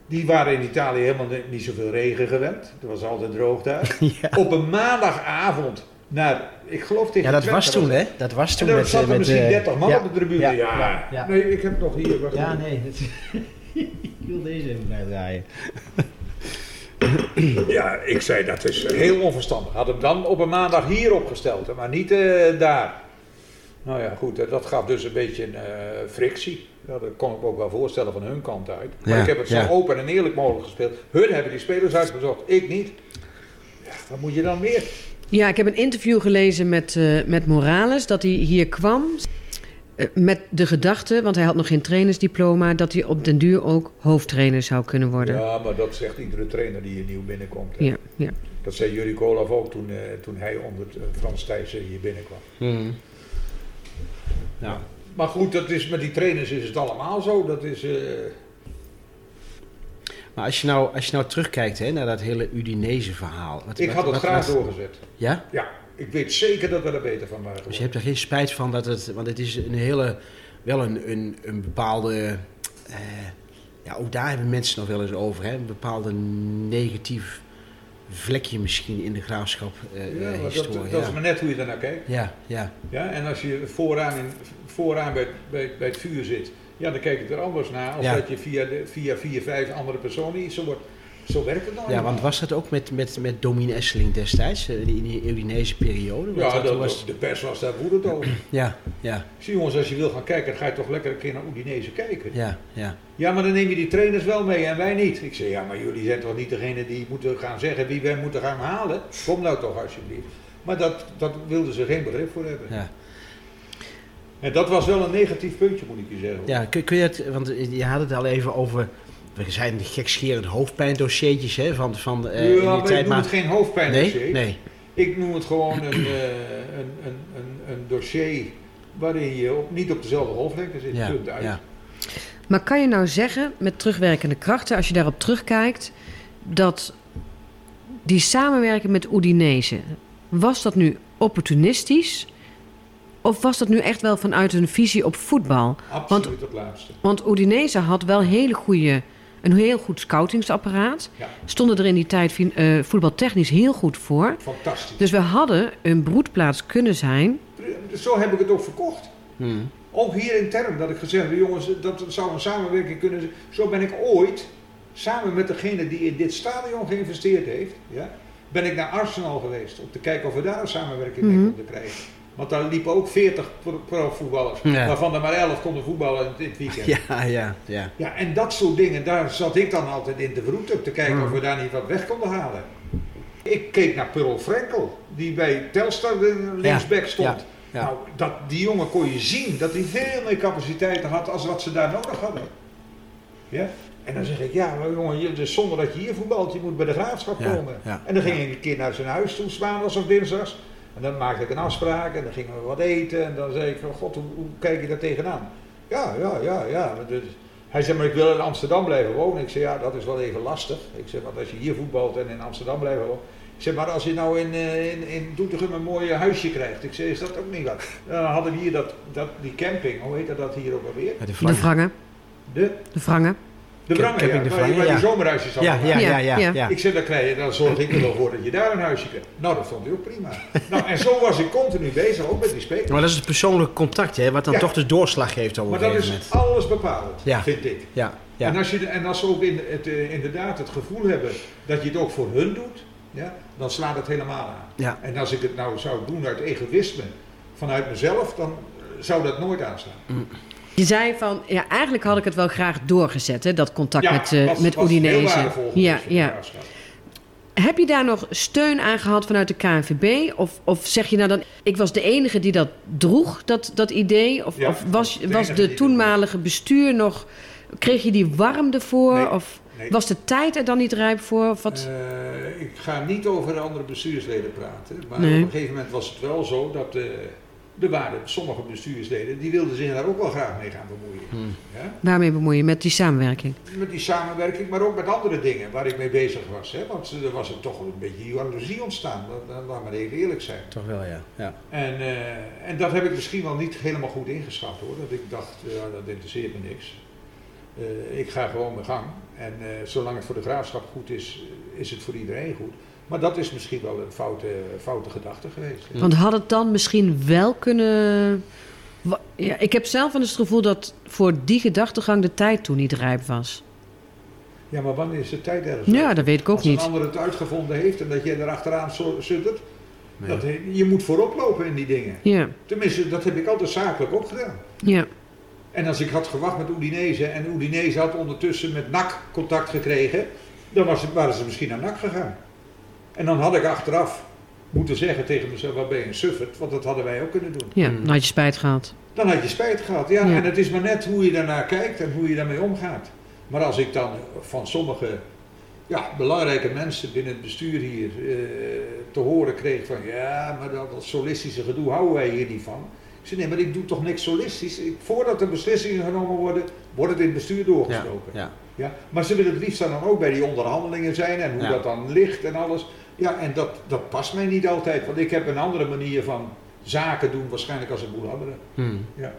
Die waren in Italië helemaal ni- niet zoveel regen gewend. Het was altijd droog daar. *laughs* Ja. Op een maandagavond naar, ik geloof tegen ja, dat was toen, hè? Dat was En toen dan met... zat er met, misschien eh, 30 man ja. op de tribune. Ja, Ja. Nee, ik heb nog hier. wacht Ja, nee. dat- *laughs* ik wil deze even bijdraaien. *coughs* Ja, ik zei dat is heel onverstandig. Had hem dan op een maandag hier opgesteld, maar niet eh, daar. Nou ja, goed, dat gaf dus een beetje een eh, frictie. Ja, dat kon ik me ook wel voorstellen van hun kant uit. Maar Ja, ik heb het zo open en eerlijk mogelijk gespeeld. Hun hebben die spelers uitgezocht, ik niet. Ja, wat moet je dan meer? Ja, ik heb een interview gelezen met, eh, met Morales, dat hij hier kwam. eh, met de gedachte, want hij had nog geen trainersdiploma, dat hij op den duur ook hoofdtrainer zou kunnen worden. Ja, maar dat zegt iedere trainer die hier nieuw binnenkomt. hè. Ja, ja. Dat zei Jurrie Kolaf ook toen, toen hij onder Frans Thijssen hier binnenkwam. Mhm. Nou, Maar goed, dat is, met die trainers is het allemaal zo. Dat is, eh, maar als je nou, als je nou terugkijkt hè, naar dat hele Udinese verhaal. Wat, ik wat- had het wat- graag doorgezet. Ja? Ja, ik weet zeker dat we er beter van waren Dus je hebt er geen spijt van dat het, want het is een hele, wel een, een, een bepaalde, eh, ja ook daar hebben mensen nog wel eens over, hè, een bepaalde negatief vlekje misschien in de graafschap eh Ja, eh, dat, historie. dat is ja. maar net hoe je daarnaar kijkt. ja, ja, Ja, en als je vooraan, in, vooraan bij, bij, bij het vuur zit, ja, dan kijk je er anders naar. Ja. dat je via, de, via vier, vijf andere personen iets wordt. Zo werkt het nou ja, want was dat ook met, met, met Domine Esseling destijds, eh, in die Udinese periode? Ja, dat dat, was, de pers was daar woedend over. *clears throat* ja, ja, Zie jongens, als je wil gaan kijken, dan ga je toch lekker een keer naar Udinese kijken. ja, ja. Ja, maar dan neem je die trainers wel mee en wij niet. Ik zeg, ja, maar jullie zijn toch niet degene die moeten gaan zeggen wie wij moeten gaan halen? Kom nou toch alsjeblieft. Maar dat, dat wilden ze geen begrip voor hebben. ja. En dat was wel een negatief puntje, moet ik je zeggen. Ja, kun, kun je het, want je had het al even over, we zijn gekscherend hoofdpijndossiertjes hè, van, van eh, in ja, die maar ik tijd. noem het geen hoofdpijndossier. nee, nee. Ik noem het gewoon een, eh, een, een, een, een dossier waarin je op, niet op dezelfde golflengte zit. Ja, Punt uit. ja. Maar kan je nou zeggen, met terugwerkende krachten, als je daarop terugkijkt, dat die samenwerking met Udinese, was dat nu opportunistisch? Of was dat nu echt wel vanuit een visie op voetbal? Absoluut het laatste. Want Udinese had wel hele goede, een heel goed scoutingsapparaat. Ja, Stonden er in die tijd eh, voetbaltechnisch heel goed voor. fantastisch. Dus we hadden een broedplaats kunnen zijn. Zo heb ik het ook verkocht. Hmm. Ook hier intern, dat ik gezegd heb, jongens, dat zou een samenwerking kunnen zijn. Zo ben ik ooit, samen met degene die in dit stadion geïnvesteerd heeft, ja, ben ik naar Arsenal geweest om te kijken of we daar een samenwerking mee Mhm. konden krijgen. Want daar liepen ook 40 pro- profvoetballers, Ja. waarvan er maar 11 konden voetballen in dit weekend. Ja. Ja, ja, ja. en dat soort dingen, daar zat ik dan altijd in te verroeten, om te kijken Mhm. of we daar niet wat weg konden halen. Ik keek naar Pearl Frenkel, die bij Telstar de linksback stond. ja. Nou, dat, die jongen kon je zien dat hij veel meer capaciteiten had als wat ze daar nodig hadden. Ja? En dan zeg ik, ja, maar jongen, dus zonder dat je hier voetbalt, je moet bij de graafschap komen. ja, en dan ging ik een keer naar zijn huis toe, maandags of dinsdags. En dan maakte ik een afspraak en dan gingen we wat eten. En dan zei ik, van, god, hoe, hoe kijk je daar tegenaan? Ja, ja, ja, ja. maar dus- hij zei, maar ik wil in Amsterdam blijven wonen. Ik zei, ja, dat is wel even lastig. Ik zei, want als je hier voetbalt en in Amsterdam blijven wonen. Ik zei, maar als je nou in, eh, in, in Doetinchem een mooi huisje krijgt. Ik zei, is dat ook niet wat? Dan hadden we hier dat, dat, die camping, hoe heet dat hier ook alweer? De. Wrangen. De, De Wrangen. De Wrangen, ja, De waar, je- Wrangen, waar die ja. zomerhuisjes Ja, ja, ja, ja, Ja. ja. Ik zei, dan, krijg je, dan zorg ik er wel voor dat je daar een huisje krijgt. Nou, dat vond hij ook prima. nou, en zo was ik continu bezig, ook met die spelers. Maar dat is het persoonlijke contact, hè, wat dan Ja. toch de doorslag geeft over Maar dat is moment. alles bepalend, Ja. vind ik. Ja, ja. En, als je, en als ze ook in, het, eh, inderdaad het gevoel hebben dat je het ook voor hun doet, ja, dan slaat het helemaal aan. ja. En als ik het nou zou doen uit egoïsme, vanuit mezelf, dan zou dat nooit aanslaan. Je zei van, ja, eigenlijk had ik het wel graag doorgezet, hè, dat contact Ja, met, eh was- met was Udinese. Ja, ja. Heb je daar nog steun aan gehad vanuit de KNVB? Of, of zeg je nou dan, ik was de enige die dat droeg, dat, dat idee? Of, Ja, of was, de was de toenmalige bestuur nog, kreeg je die warmte voor? Nee, of nee. was de tijd er dan niet rijp voor? Of wat? Eh, ik ga niet over de andere bestuursleden praten, maar Nee. op een gegeven moment was het wel zo dat eh, er waren sommige bestuursleden die wilden zich daar ook wel graag mee gaan bemoeien. Hmm. Ja? Waarmee bemoeien? Met die samenwerking? Met die samenwerking, maar ook met andere dingen waar ik mee bezig was. Hè? Want er was er toch een beetje jaloezie ontstaan, dat, dat, laat maar even eerlijk zijn. Toch wel, ja. ja. En, eh, en dat heb ik misschien wel niet helemaal goed ingeschat hoor. Dat ik dacht, ja, dat interesseert me niks. Eh, ik ga gewoon mijn gang. En eh, zolang het voor de graafschap goed is, is het voor iedereen goed. Maar dat is misschien wel een foute, foute gedachte geweest. hè. Want had het dan misschien wel kunnen... Ja, ik heb zelf wel eens het gevoel dat voor die gedachtegang de tijd toen niet rijp was. Ja, maar wanneer is de tijd ergens? Ja, dat weet ik ook Als een niet. ander het uitgevonden heeft en dat jij erachteraan suttert. Nee. Dat, je moet voorop lopen in die dingen. Ja, Tenminste, dat heb ik altijd zakelijk ook gedaan. ja. En als ik had gewacht met Udinese en Udinese had ondertussen met NAC contact gekregen, dan was het, waren ze misschien naar NAC gegaan. En dan had ik achteraf moeten zeggen tegen mezelf, wat ben je een suffert? Want dat hadden wij ook kunnen doen. Ja, Hmm. dan had je spijt gehad. Dan had je spijt gehad. Ja, Ja. en het is maar net hoe je daarnaar kijkt en hoe je daarmee omgaat. Maar als ik dan van sommige ja, belangrijke mensen binnen het bestuur hier eh, te horen kreeg van ja, maar dat, dat solistische gedoe houden wij hier niet van. Ik zei nee, maar ik doe toch niks solistisch. Ik, voordat er beslissingen genomen worden, wordt het in het bestuur Ja, doorgesproken. ja. Ja, maar ze willen het liefst dan ook bij die onderhandelingen zijn en hoe Ja. dat dan ligt en alles. Ja, en dat, dat past mij niet altijd, want ik heb een andere manier van zaken doen waarschijnlijk als een boel anderen. Hmm. Ja.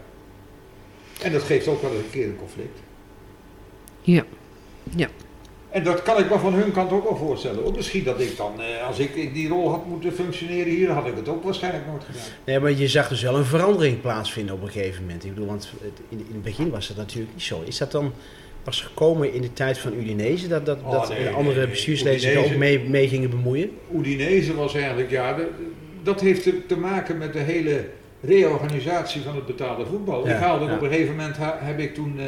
En dat geeft ook wel eens een keer een conflict. Ja. En dat kan ik me van hun kant ook wel voorstellen. Ook misschien dat ik dan, eh, als ik in die rol had moeten functioneren hier, had ik het ook waarschijnlijk nooit gedaan. Nee, maar je zag dus wel een verandering plaatsvinden op een gegeven moment. Ik bedoel, want het- in, in het begin was dat natuurlijk niet zo. Is dat dan pas gekomen in de tijd van Udinese, dat, dat, Oh, dat nee, de nee, andere nee. bestuursleden zich ook mee, mee gingen bemoeien? Udinese was eigenlijk, ja, dat heeft te, te maken met de hele reorganisatie van het betaalde voetbal. Ja, ik haalde ja. op een gegeven moment, ha- heb ik toen, eh,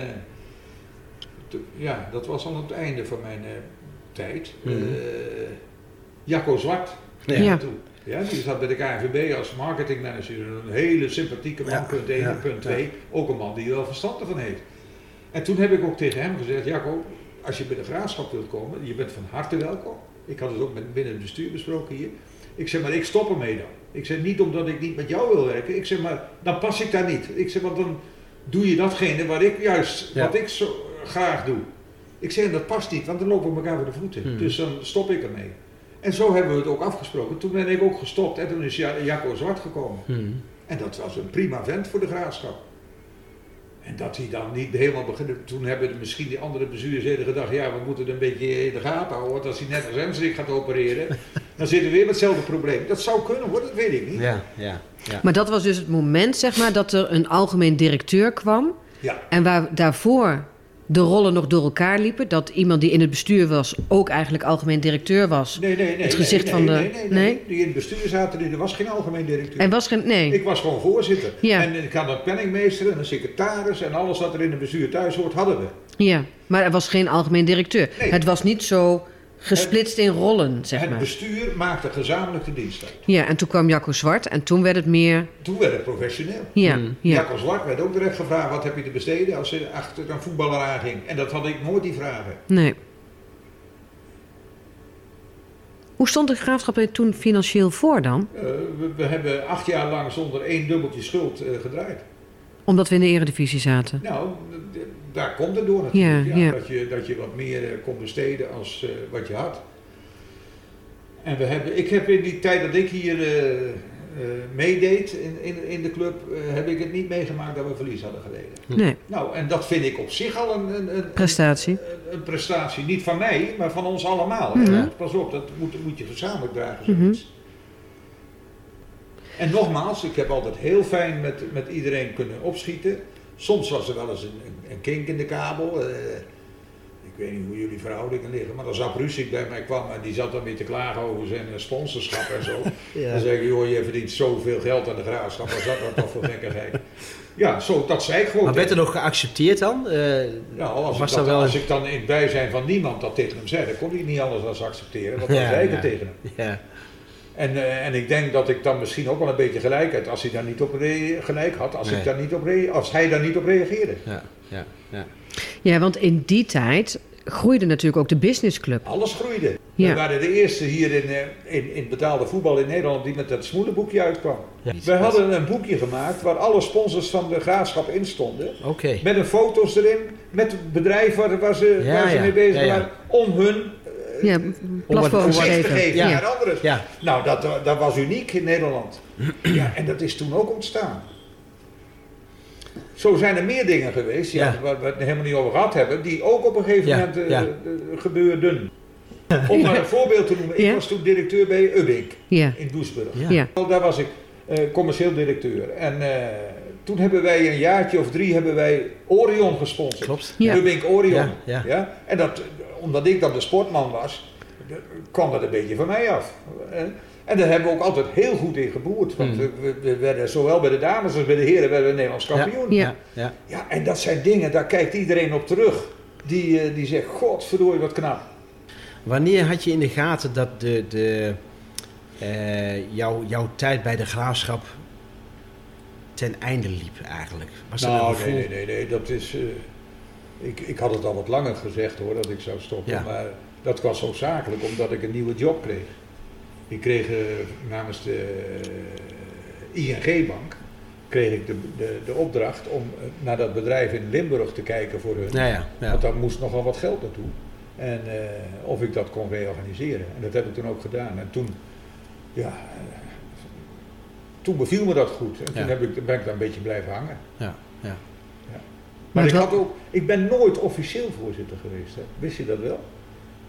te- ja, dat was al het einde van mijn eh, tijd, eh, Jacco Zwart Ja. Ja. toe. Ja, die zat bij de KNVB als marketingmanager. Een hele sympathieke man, Ja, punt 1 ja, en punt ja. 2. Ook een man die er wel verstand van heeft. En toen heb ik ook tegen hem gezegd, Jacco, als je bij de graafschap wilt komen, je bent van harte welkom. Ik had het ook met, binnen het bestuur besproken hier. Ik zeg, maar ik stop ermee dan. Ik zeg, niet omdat ik niet met jou wil werken. Ik zeg, maar dan pas ik daar niet. Ik zeg, want dan doe je datgene waar ik juist, Ja. wat ik zo graag doe. Ik zeg, dat past niet, want dan lopen we elkaar voor de voeten. Hmm. Dus dan stop ik ermee. En zo hebben we het ook afgesproken. Toen ben ik ook gestopt en toen is Ja- Jacco Zwart gekomen. Hmm. En dat was een prima vent voor de graafschap. En dat hij dan niet helemaal beginnen. Toen hebben de- misschien die andere bestuursleden gedacht: ja, we moeten het een beetje in de gaten houden. Want als hij net als Hemstrik gaat opereren, *laughs* dan zitten we weer met hetzelfde probleem. Dat zou kunnen hoor, dat weet ik niet. Ja, ja, ja. Maar dat was dus het moment, zeg maar, dat er een algemeen directeur kwam. Ja, En waar daarvoor de rollen nog door elkaar liepen. Dat iemand die in het bestuur was ook eigenlijk algemeen directeur was. nee, nee, nee. Het gezicht nee, van de- Nee, nee. Die in het bestuur zaten, die- er was geen algemeen directeur. En was geen. Nee. Ik was gewoon voorzitter. Ja. En ik had een penningmeester en een secretaris en alles wat er in het bestuur thuis hoort, hadden we. Ja, maar er was geen algemeen directeur. Nee. Het was niet zo gesplitst in rollen, zeg het maar. bestuur maakte gezamenlijk de dienst uit. Ja, en toen kwam Jacco Zwart en toen werd het meer. Toen werd het professioneel. Ja, Hmm. ja. Jacco Zwart werd ook direct gevraagd: wat heb je te besteden als je achter een voetballer aanging? En dat had ik nooit die vragen. Nee. Hoe stond de graafschap er toen financieel voor dan? Eh, we, we hebben acht jaar lang zonder één dubbeltje schuld eh, gedraaid. Omdat we in de eredivisie zaten. Nou, daar komt het door natuurlijk. Ja, Ja, ja. Dat, je, dat je wat meer eh, kon besteden als eh, wat je had. En we hebben, ik heb in die tijd dat ik hier eh, eh, meedeed in, in, in de club, heb ik het niet meegemaakt dat we verlies hadden geleden. Nee, Nou, en dat vind ik op zich al een, een, een, prestatie. een, een prestatie. Niet van mij, maar van ons allemaal. Mhm. Pas op, dat moet, moet je gezamenlijk dragen, Mhm. En nogmaals, ik heb altijd heel fijn met, met iedereen kunnen opschieten. Soms was er wel eens een, een, kink in de kabel. eh, ik weet niet hoe jullie verhoudingen liggen, maar als Abrusik bij mij kwam en die zat dan weer te klagen over zijn eh, sponsorschap en zo. *laughs* Ja. Dan zeg ik, joh, je verdient zoveel geld aan de graafschap, wat is dat toch voor gekkigheid? Ja, zo, dat zei ik gewoon. Maar werd er nog geaccepteerd dan? Eh, nou, als, was ik, dat dat, wel als ik dan in het bijzijn van niemand dat tegen hem zei, dan kon hij niet anders dan accepteren. Want dan Ja, zei ik ja. het tegen hem. Ja. En, en ik denk dat ik dan misschien ook wel een beetje gelijk had als hij daar niet op gelijk had, als, Nee. ik daar niet op als hij daar niet op reageerde. Ja, ja, ja. Ja, want in die tijd groeide natuurlijk ook de businessclub. Alles groeide. Ja. We waren de eerste hier in, eh, in, in betaalde voetbal in Nederland die met dat smoelenboekje uitkwam. Ja. We hadden een boekje gemaakt waar alle sponsors van de graafschap in stonden. Oké. Met een foto's erin, met het bedrijf waar, waar ze, Ja, waar ze ja. mee bezig Ja, ja. waren, om hun eh, Ja, gezicht te geven. geven Ja. naar anderen. Ja, Nou, dat, dat was uniek in Nederland. *clears throat* Ja, en dat is toen ook ontstaan. Zo zijn er meer dingen geweest, ja, Ja. waar we het helemaal niet over gehad hebben, die ook op een gegeven Ja, moment eh, ja. eh, gebeurden. *laughs* Om maar een voorbeeld te noemen, ik Ja. was toen directeur bij Ubbink Ja, in Doesburg. Ja. Daar was ik eh, commercieel directeur. En eh, toen hebben wij een jaartje of drie hebben wij Orion gesponsord. klopt. Ja. Ubbink Orion. Ja, ja. En dat, omdat ik dan de sportman was, kwam dat een beetje van mij af. En, daar hebben we ook altijd heel goed in geboerd. Want Hmm. we, we- we werden zowel bij de dames als bij de heren werden we Nederlands kampioen. Ja. Ja. Ja, en dat zijn dingen, daar kijkt iedereen op terug. Die, eh, die zegt, godverdorie wat knap. Wanneer had je in de gaten dat de, de, eh, jouw, jouw tijd bij de graafschap ten einde liep eigenlijk? Was dat nou, gevoel? nee, nee, nee, nee, dat is... eh, ik, ik had het al wat langer gezegd hoor, dat ik zou stoppen. Ja. Maar dat was zo zakelijk, omdat ik een nieuwe job kreeg. Ik kreeg namens de ING-bank kreeg ik de, de, de opdracht om eh, naar dat bedrijf in Limburg te kijken voor hun. Ja, ja, ja. Want daar moest nogal wat geld naartoe. En eh, of ik dat kon reorganiseren. En dat heb ik toen ook gedaan. En toen, ja, eh, toen beviel me dat goed. En toen heb ik, ben ik daar een beetje blijven hangen. ja, ja. Maar ik, wel- had ook, ik ben nooit officieel voorzitter geweest. Hè. Wist je dat wel?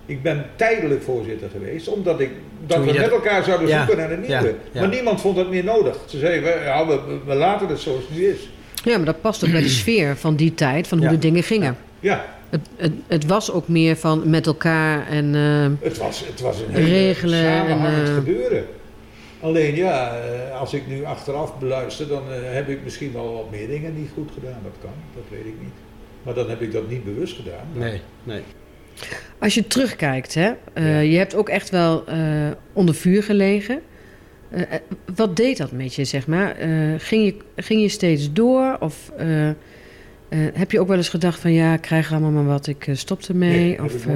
Ik ben tijdelijk voorzitter geweest, omdat ik, dat Toen we met dat- elkaar zouden Ja, zoeken naar een nieuwe. ja, ja. Maar niemand vond het meer nodig. Ze zeiden, we, ja, we, we laten het zoals het nu is. Ja, maar dat past ook bij de *clears throat* sfeer van die tijd, van hoe Ja. de dingen gingen. Ja, Het, het, het was ook meer van met elkaar en... eh, het was, het was een hele Regelen en, samenhangend eh, gebeuren. Alleen ja, eh, als ik nu achteraf beluister, dan heb ik misschien wel wat meer dingen niet goed gedaan. Dat kan, dat weet ik niet. Maar dan heb ik dat niet bewust gedaan. Nee, nee. Als je terugkijkt, hè, eh, je hebt ook echt wel eh, onder vuur gelegen. Eh, wat deed dat met je, zeg maar? Ging, je ging je steeds door? Of heb je ook wel eens gedacht van... ja, ik krijg allemaal maar wat, ik stop ermee? Nee, of, ik.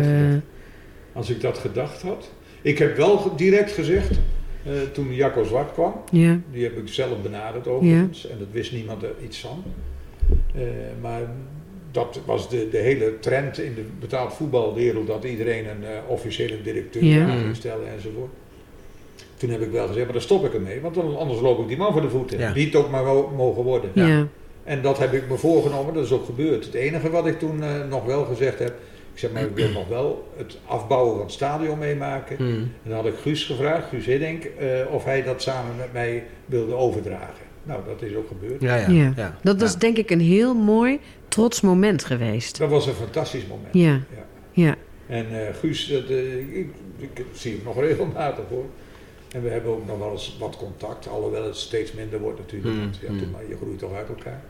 Als ik dat gedacht had. Ik heb wel direct gezegd, toen Jacco Zwart kwam, ja, die heb ik zelf benaderd overigens, en dat wist niemand er iets van. Maar dat was de, de hele trend in de betaald voetbalwereld, dat iedereen een eh, officiële directeur Ja. aan ging stellen enzovoort. Toen heb ik wel gezegd, maar daar stop ik ermee, want dan, anders loop ik die man voor de voeten. Ja. Die het ook maar mogen worden. ja. Ja. En dat heb ik me voorgenomen, dat is ook gebeurd. Het enige wat ik toen eh, nog wel gezegd heb, ik zeg maar, ik wil nog wel het afbouwen van het stadion meemaken. Hmm. En dan had ik Guus gevraagd, Guus Hiddink, eh, of hij dat samen met mij wilde overdragen. Nou, dat is ook gebeurd. Ja, ja. Ja. ja. Dat was denk ik een heel mooi, trots moment geweest. Dat was een fantastisch moment. Ja, Ja. ja. En eh, Guus, dat, eh, ik, ik zie hem nog regelmatig hoor. En we hebben ook nog wel eens wat contact, alhoewel het steeds minder wordt natuurlijk. Hmm, Want ja, hmm. maar je groeit toch uit elkaar.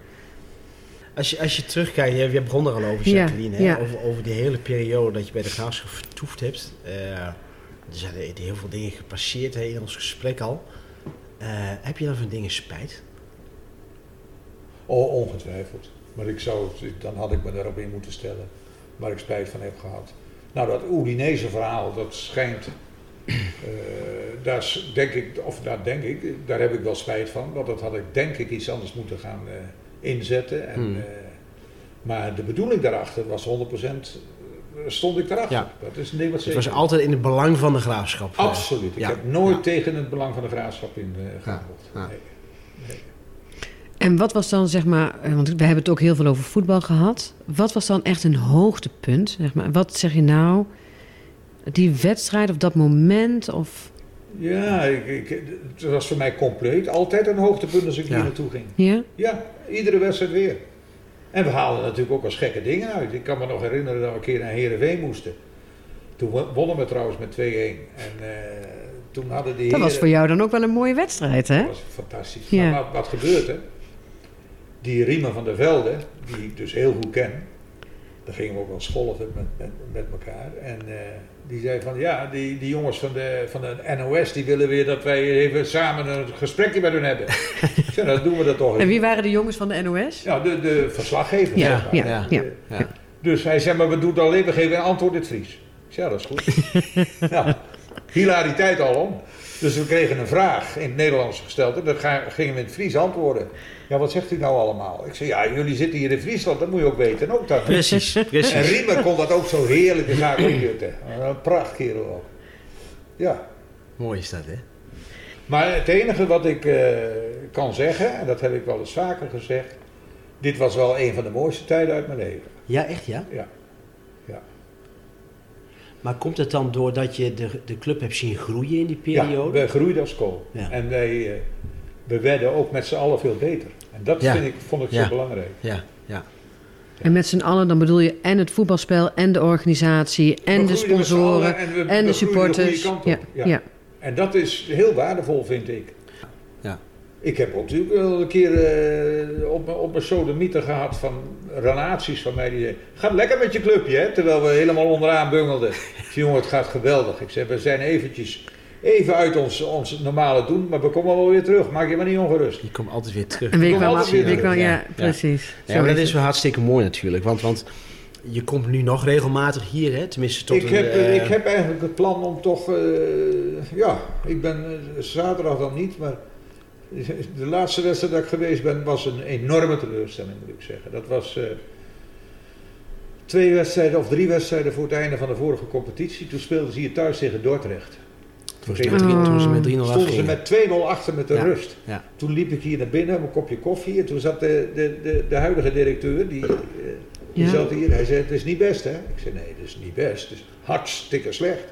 Als je, als je terugkijkt, je, je begon er al over, Ja, Jacqueline, hè? ja. Over, over die hele periode dat je bij de graafschap vertoefd hebt. Eh, er zijn er heel veel dingen gepasseerd hè, in ons gesprek al. Eh, heb je dan van dingen spijt? Oh, ongetwijfeld. Maar ik zou, dan had ik me daarop in moeten stellen waar ik spijt van heb gehad. Nou, dat Oudinese verhaal, dat schijnt, eh, daar denk ik, of daar denk ik, daar heb ik wel spijt van. Want dat had ik denk ik iets anders moeten gaan eh, inzetten. En, Hmm. eh, maar de bedoeling daarachter was 100%, eh, stond ik daarachter. Ja. Dat is een ding wat Het was altijd in het belang van de graafschap. Absoluut. Ik Ja. heb nooit Ja. tegen het belang van de graafschap in gehandeld. Nee. Nee. En wat was dan, zeg maar, eh, want we hebben het ook heel veel over voetbal gehad. Wat was dan echt een hoogtepunt? Zeg maar? Wat zeg je nou? Die wedstrijd of dat moment? Of, Ja, ik, ik, het was voor mij compleet altijd een hoogtepunt als ik Ja. hier naartoe ging. ja? Ja, iedere wedstrijd weer. En we haalden natuurlijk ook als gekke dingen uit. Ik kan me nog herinneren dat we een keer naar Heerenveen moesten. Toen wo- wonnen we trouwens met 2-1. En eh, toen hadden die Dat was voor jou dan ook wel een mooie wedstrijd, hè? Dat was fantastisch. Ja. Maar wat, wat gebeurt er? Die Riemen van der Velde, die ik dus heel goed ken, daar gingen we ook wel schollen met, met, met elkaar. En eh, die zei van ja, die, die jongens van de, van de NOS die willen weer dat wij even samen een gesprekje met hun hebben. *laughs* ik zei, nou, dan doen we dat toch. En wie waren de jongens van de NOS? Ja, de, de verslaggever. Ja, zeg maar. ja, ja. Ja. Dus hij zei, maar we doen het alleen, we geven een antwoord in het Fries. Ik zei, ja, dat is goed. *laughs* nou, hilariteit al om. Dus we kregen een vraag in het Nederlands gesteld en dan ga- gingen we in het Fries antwoorden. Ja, wat zegt u nou allemaal? Ik zei, ja, jullie zitten hier in Friesland, dat moet je ook weten. En ook dat. Precies, En precies. Riemer kon dat ook zo heerlijk de zaak opjutten. Een prachtkerel ook. Ja. Mooi is dat, hè? Maar het enige wat ik eh, kan zeggen, en dat heb ik wel eens vaker gezegd, dit was wel een van de mooiste tijden uit mijn leven. Ja, echt ja? Ja. Maar komt het dan doordat je de, de club hebt zien groeien in die periode? Ja, we groeiden als kool. Ja. En wij, eh, we werden ook met z'n allen veel beter. En dat Ja. vind ik, vond ik Ja. zo belangrijk. Ja, ja. En met z'n allen, dan bedoel je en het voetbalspel en de organisatie en We de sponsoren en, we, en we de supporters. kant op. Ja, Ja. ja. En dat is heel waardevol, vind ik. Ja. Ik heb ook natuurlijk wel een keer eh, op, mijn- op mijn sodemieter gehad van relaties van mij die zeiden, gaat lekker met je clubje, hè? terwijl we helemaal onderaan bungelden. Ik zei, jongen, het gaat geweldig. Ik zei, we zijn eventjes even uit ons, ons normale doen, maar we komen wel weer terug. Maak je maar niet ongerust. Je komt altijd weer terug. Een week Kom wel, altijd weer wel, terug, ja, ja. precies. Ja, Zo maar dat is wel hartstikke mooi natuurlijk. Want, want je komt nu nog regelmatig hier, hè? Tenminste tot Ik een... heb, eh, ik heb eigenlijk het plan om toch, eh, ja, ik ben eh, zaterdag dan niet, maar de laatste wedstrijd dat ik geweest ben was een enorme teleurstelling moet ik zeggen. Dat was eh, twee wedstrijden of drie wedstrijden voor het einde van de vorige competitie. Toen speelden ze hier thuis tegen Dordrecht. Toen ze met drie- Oh. toen ze met 3-0 Stonden ze met 2-0 achter met de Ja. rust. Ja. Toen liep ik hier naar binnen, mijn kopje koffie. En toen zat de, de, de, de huidige directeur, die, eh, die Ja. zat hier. Hij zei, het is niet best hè? Ik zei, nee, het is niet best. Het is hartstikke slecht.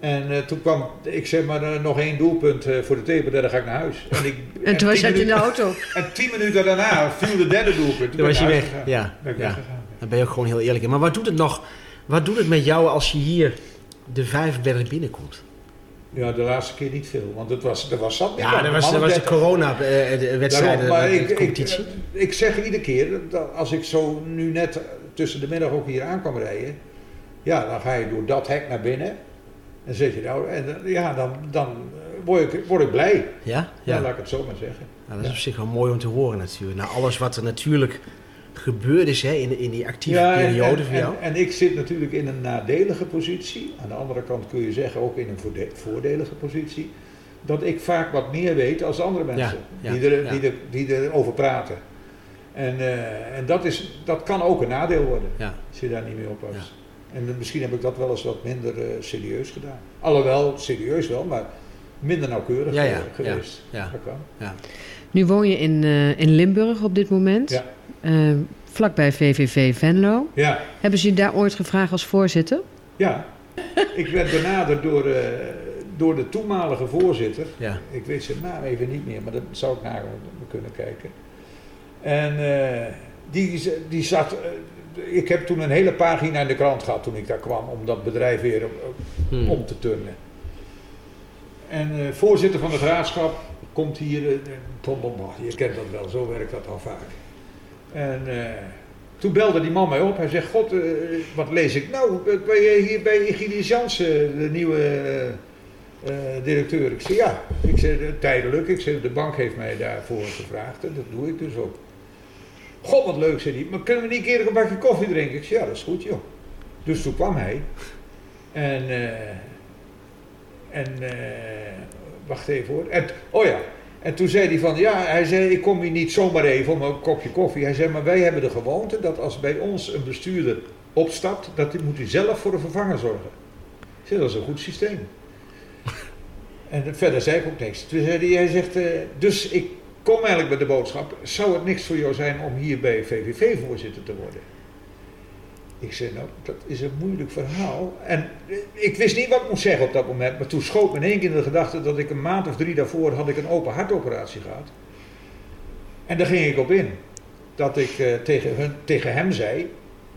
En eh, toen kwam, ik zeg maar, eh, nog één doelpunt eh, voor de teken, dan ga ik naar huis. En, ik, *laughs* En toen was je in de auto. *laughs* En tien minuten daarna viel de derde doelpunt. Toen was je weg. gegaan. Ja, Ben ik ja. weggegaan. Daar ben je ook gewoon heel eerlijk in. Maar wat doet het nog? Wat doet het met jou als je hier de Vijverberg binnenkomt? Ja, de laatste keer niet veel, want het was, er was zat Ja, dat een was, dat was de 30. corona-wedstrijden Daarom, maar de ik, competitie. ik zeg iedere keer, dat als ik zo nu net tussen de middag ook hier aan kwam rijden, ja, dan ga je door dat hek naar binnen. En zit je nou, en ja, dan, dan word, ik, word ik blij. ja? Ja. Ja. laat ik het zo maar zeggen. Ja, dat is op zich wel mooi om te horen natuurlijk. Na alles wat er natuurlijk gebeurd is hè, in, in die actieve Ja, periode en, voor jou. en, en ik zit natuurlijk in een nadelige positie. Aan de andere kant kun je zeggen ook in een voorde- voordelige positie. Dat ik vaak wat meer weet als andere mensen ja, die, er, die, er, die erover praten. En, eh, en dat, is, dat kan ook een nadeel worden als je daar niet mee oppast. En misschien heb ik dat wel eens wat minder eh, serieus gedaan. Alhoewel, serieus wel, maar minder nauwkeurig Ja, ja, geweest. ja. Dat kan. Nu woon je in, eh, in Limburg op dit moment. Ja. Eh, vlakbij VVV Venlo. Ja. Hebben ze je daar ooit gevraagd als voorzitter? Ja, ik werd benaderd door, eh, door de toenmalige voorzitter. Ja. Ik weet zijn naam even niet meer, maar dat zou ik naar kunnen kijken. En eh, die, die zat. ik heb toen een hele pagina in de krant gehad toen ik daar kwam om dat bedrijf weer op- Hmm. om te turnen. En eh, voorzitter van het raadschap komt hier. eh, Tom Bombach, je kent dat wel, zo werkt dat al vaak. En eh, toen belde die man mij op. Hij zegt: God, eh, wat lees ik nou? Eh, Ben je hier bij Egidius Jansen, de nieuwe eh, eh, directeur? Ik zei: Ja. Ik zei: eh, Tijdelijk. Ik zei: De bank heeft mij daarvoor gevraagd en dat doe ik dus ook. God, wat leuk, zei hij. Maar kunnen we niet een keer een bakje koffie drinken? Ik zei: Ja, dat is goed, joh. Dus toen kwam hij. En. eh, en. eh, wacht even hoor. En, oh ja. En toen zei hij van, ja, hij zei, ik kom hier niet zomaar even om een kopje koffie. Hij zei, maar wij hebben de gewoonte dat als bij ons een bestuurder opstapt, dat hij, moet hij zelf voor een vervanger zorgen. Ik zei, dat is een goed systeem. *laughs* En verder zei ik ook niks. Toen zei hij, hij zegt, eh, dus ik kom eigenlijk met de boodschap, zou het niks voor jou zijn om hier bij VVV voorzitter te worden? Ik zei, nou, dat is een moeilijk verhaal. En ik wist niet wat ik moest zeggen op dat moment. Maar toen schoot me in één keer de gedachte dat ik een maand of drie daarvoor had ik een open hartoperatie gehad. En daar ging ik op in. Dat ik eh, tegen, hun, tegen hem zei.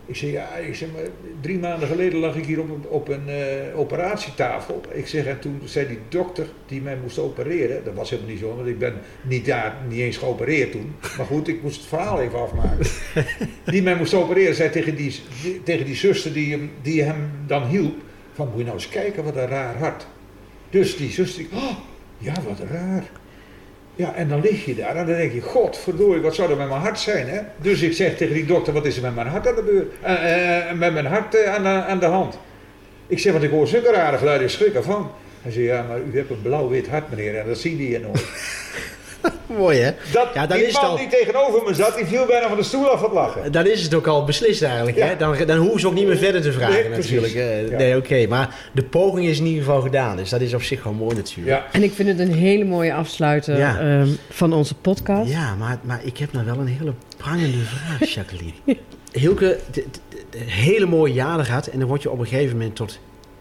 Ik zei, ja, ik zeg maar, drie maanden geleden lag ik hier op een, op een eh, operatietafel. Ik zeg, en toen zei die dokter die mij moest opereren, dat was helemaal niet zo, want ik ben niet daar, niet eens geopereerd toen. Maar goed, ik moest het verhaal even afmaken. *laughs* Die mij moest opereren, zei tegen die, die- tegen die zuster die hem, die hem dan hielp, van moet je nou eens kijken wat een raar hart. Dus die zuster, oh, ja wat raar. Ja, en dan lig je daar en dan denk je, godverdorie, wat zou er met mijn hart zijn, hè? Dus ik zeg tegen die dokter, wat is er met mijn hart aan de beurt? Eh, eh, met mijn hart eh, aan, aan de hand. Ik zeg, want ik hoor zulke rare geluiden, ik ervan. Hij zei, ja, maar u hebt een blauw-wit hart, meneer, en dat zien die hier nooit. *laughs* *laughs* Mooi hè? Dat, Ja, dan die is het al- die tegenover me zat, die viel bijna van de stoel af het lachen. Dan is het ook al beslist eigenlijk. Ja. Hè? Dan, dan hoeven ze ook niet meer verder te vragen Nee, natuurlijk. Eh, Ja. Nee, oké. Maar de poging is in ieder geval gedaan. Dus dat is op zich wel mooi natuurlijk. Ja, En ik vind het een hele mooie afsluiter Ja. ehm, van onze podcast. Ja, maar, maar ik heb nou wel een hele prangende vraag, *laughs* Jacqueline. Hilke, een hele mooie jaren gehad en dan word je op een gegeven moment tot,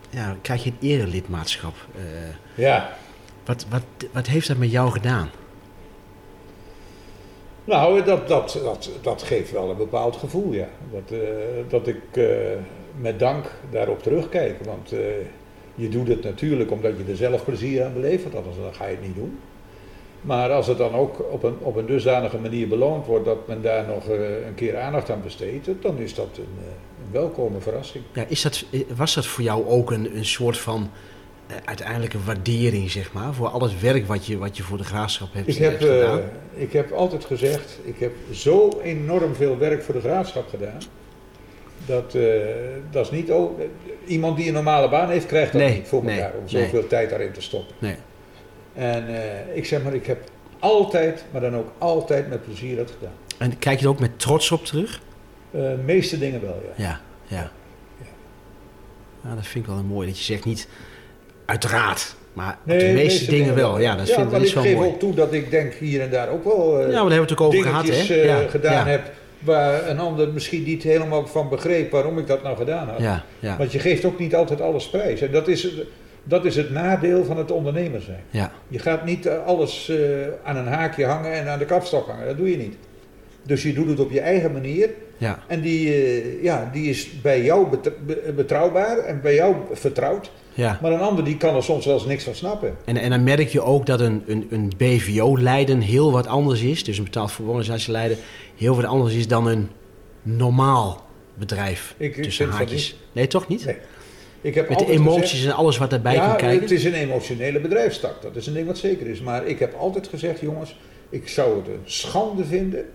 ja, krijg je een erelidmaatschap. Eh, ja. wat, wat, wat heeft dat met jou gedaan? Nou, dat, dat, dat, dat geeft wel een bepaald gevoel, ja. Dat, eh, dat ik eh, met dank daarop terugkijk. Want eh, je doet het natuurlijk omdat je er zelf plezier aan beleeft, anders ga je het niet doen. Maar als het dan ook op een, op een dusdanige manier beloond wordt dat men daar nog een keer aandacht aan besteedt, dan is dat een, een welkome verrassing. Ja, is dat, was dat voor jou ook een, een soort van eh, uiteindelijke waardering, zeg maar, voor al het werk wat je, wat je voor de graafschap hebt, Ik heb, hebt gedaan? eh, ik heb altijd gezegd, ik heb zo enorm veel werk voor de graafschap gedaan. Dat, eh, dat is niet ook. iemand die een normale baan heeft, krijgt dat Nee, niet voor nee, elkaar om nee. zoveel tijd daarin te stoppen. Nee. En eh, ik zeg maar, ik heb altijd, maar dan ook altijd met plezier dat gedaan. En kijk je er ook met trots op terug? Eh, De meeste dingen wel, ja. Ja, ja. Ja, dat vind ik wel een mooi. Dat je zegt niet uiteraard, maar de meeste dingen wel. Ja, dat, vind, dat is ik wel geef mooi. ook toe dat ik denk hier en daar ook wel Ja, eh, maar daar hebben we het ook over gehad, hè? eh, ja, gedaan ja, heb waar een ander misschien niet helemaal van begreep waarom ik dat nou gedaan had. Ja, ja, Want je geeft ook niet altijd alles prijs. En dat is, dat is het nadeel van het ondernemer zijn. ja, Je gaat niet eh, alles aan een haakje hangen en aan de kapstok hangen. Dat doe je niet. Dus je doet het op je eigen manier. ja, En die, eh, ja, die is bij jou bet- be- betrouwbaar en bij jou vertrouwd. ja. Maar een ander die kan er soms wel eens niks van snappen. En, en dan merk je ook dat een, een, een BVO-leiden heel wat anders is. Dus een betaald leiden heel wat anders is dan een normaal bedrijf. Ik- ik tussen haakjes. Nee, toch niet? Nee. Ik heb Met de emoties gezegd- en alles wat daarbij ja, komt kijken. het is een emotionele bedrijfstak. Dat is een ding wat zeker is. Maar ik heb altijd gezegd, jongens, ik zou het een schande vinden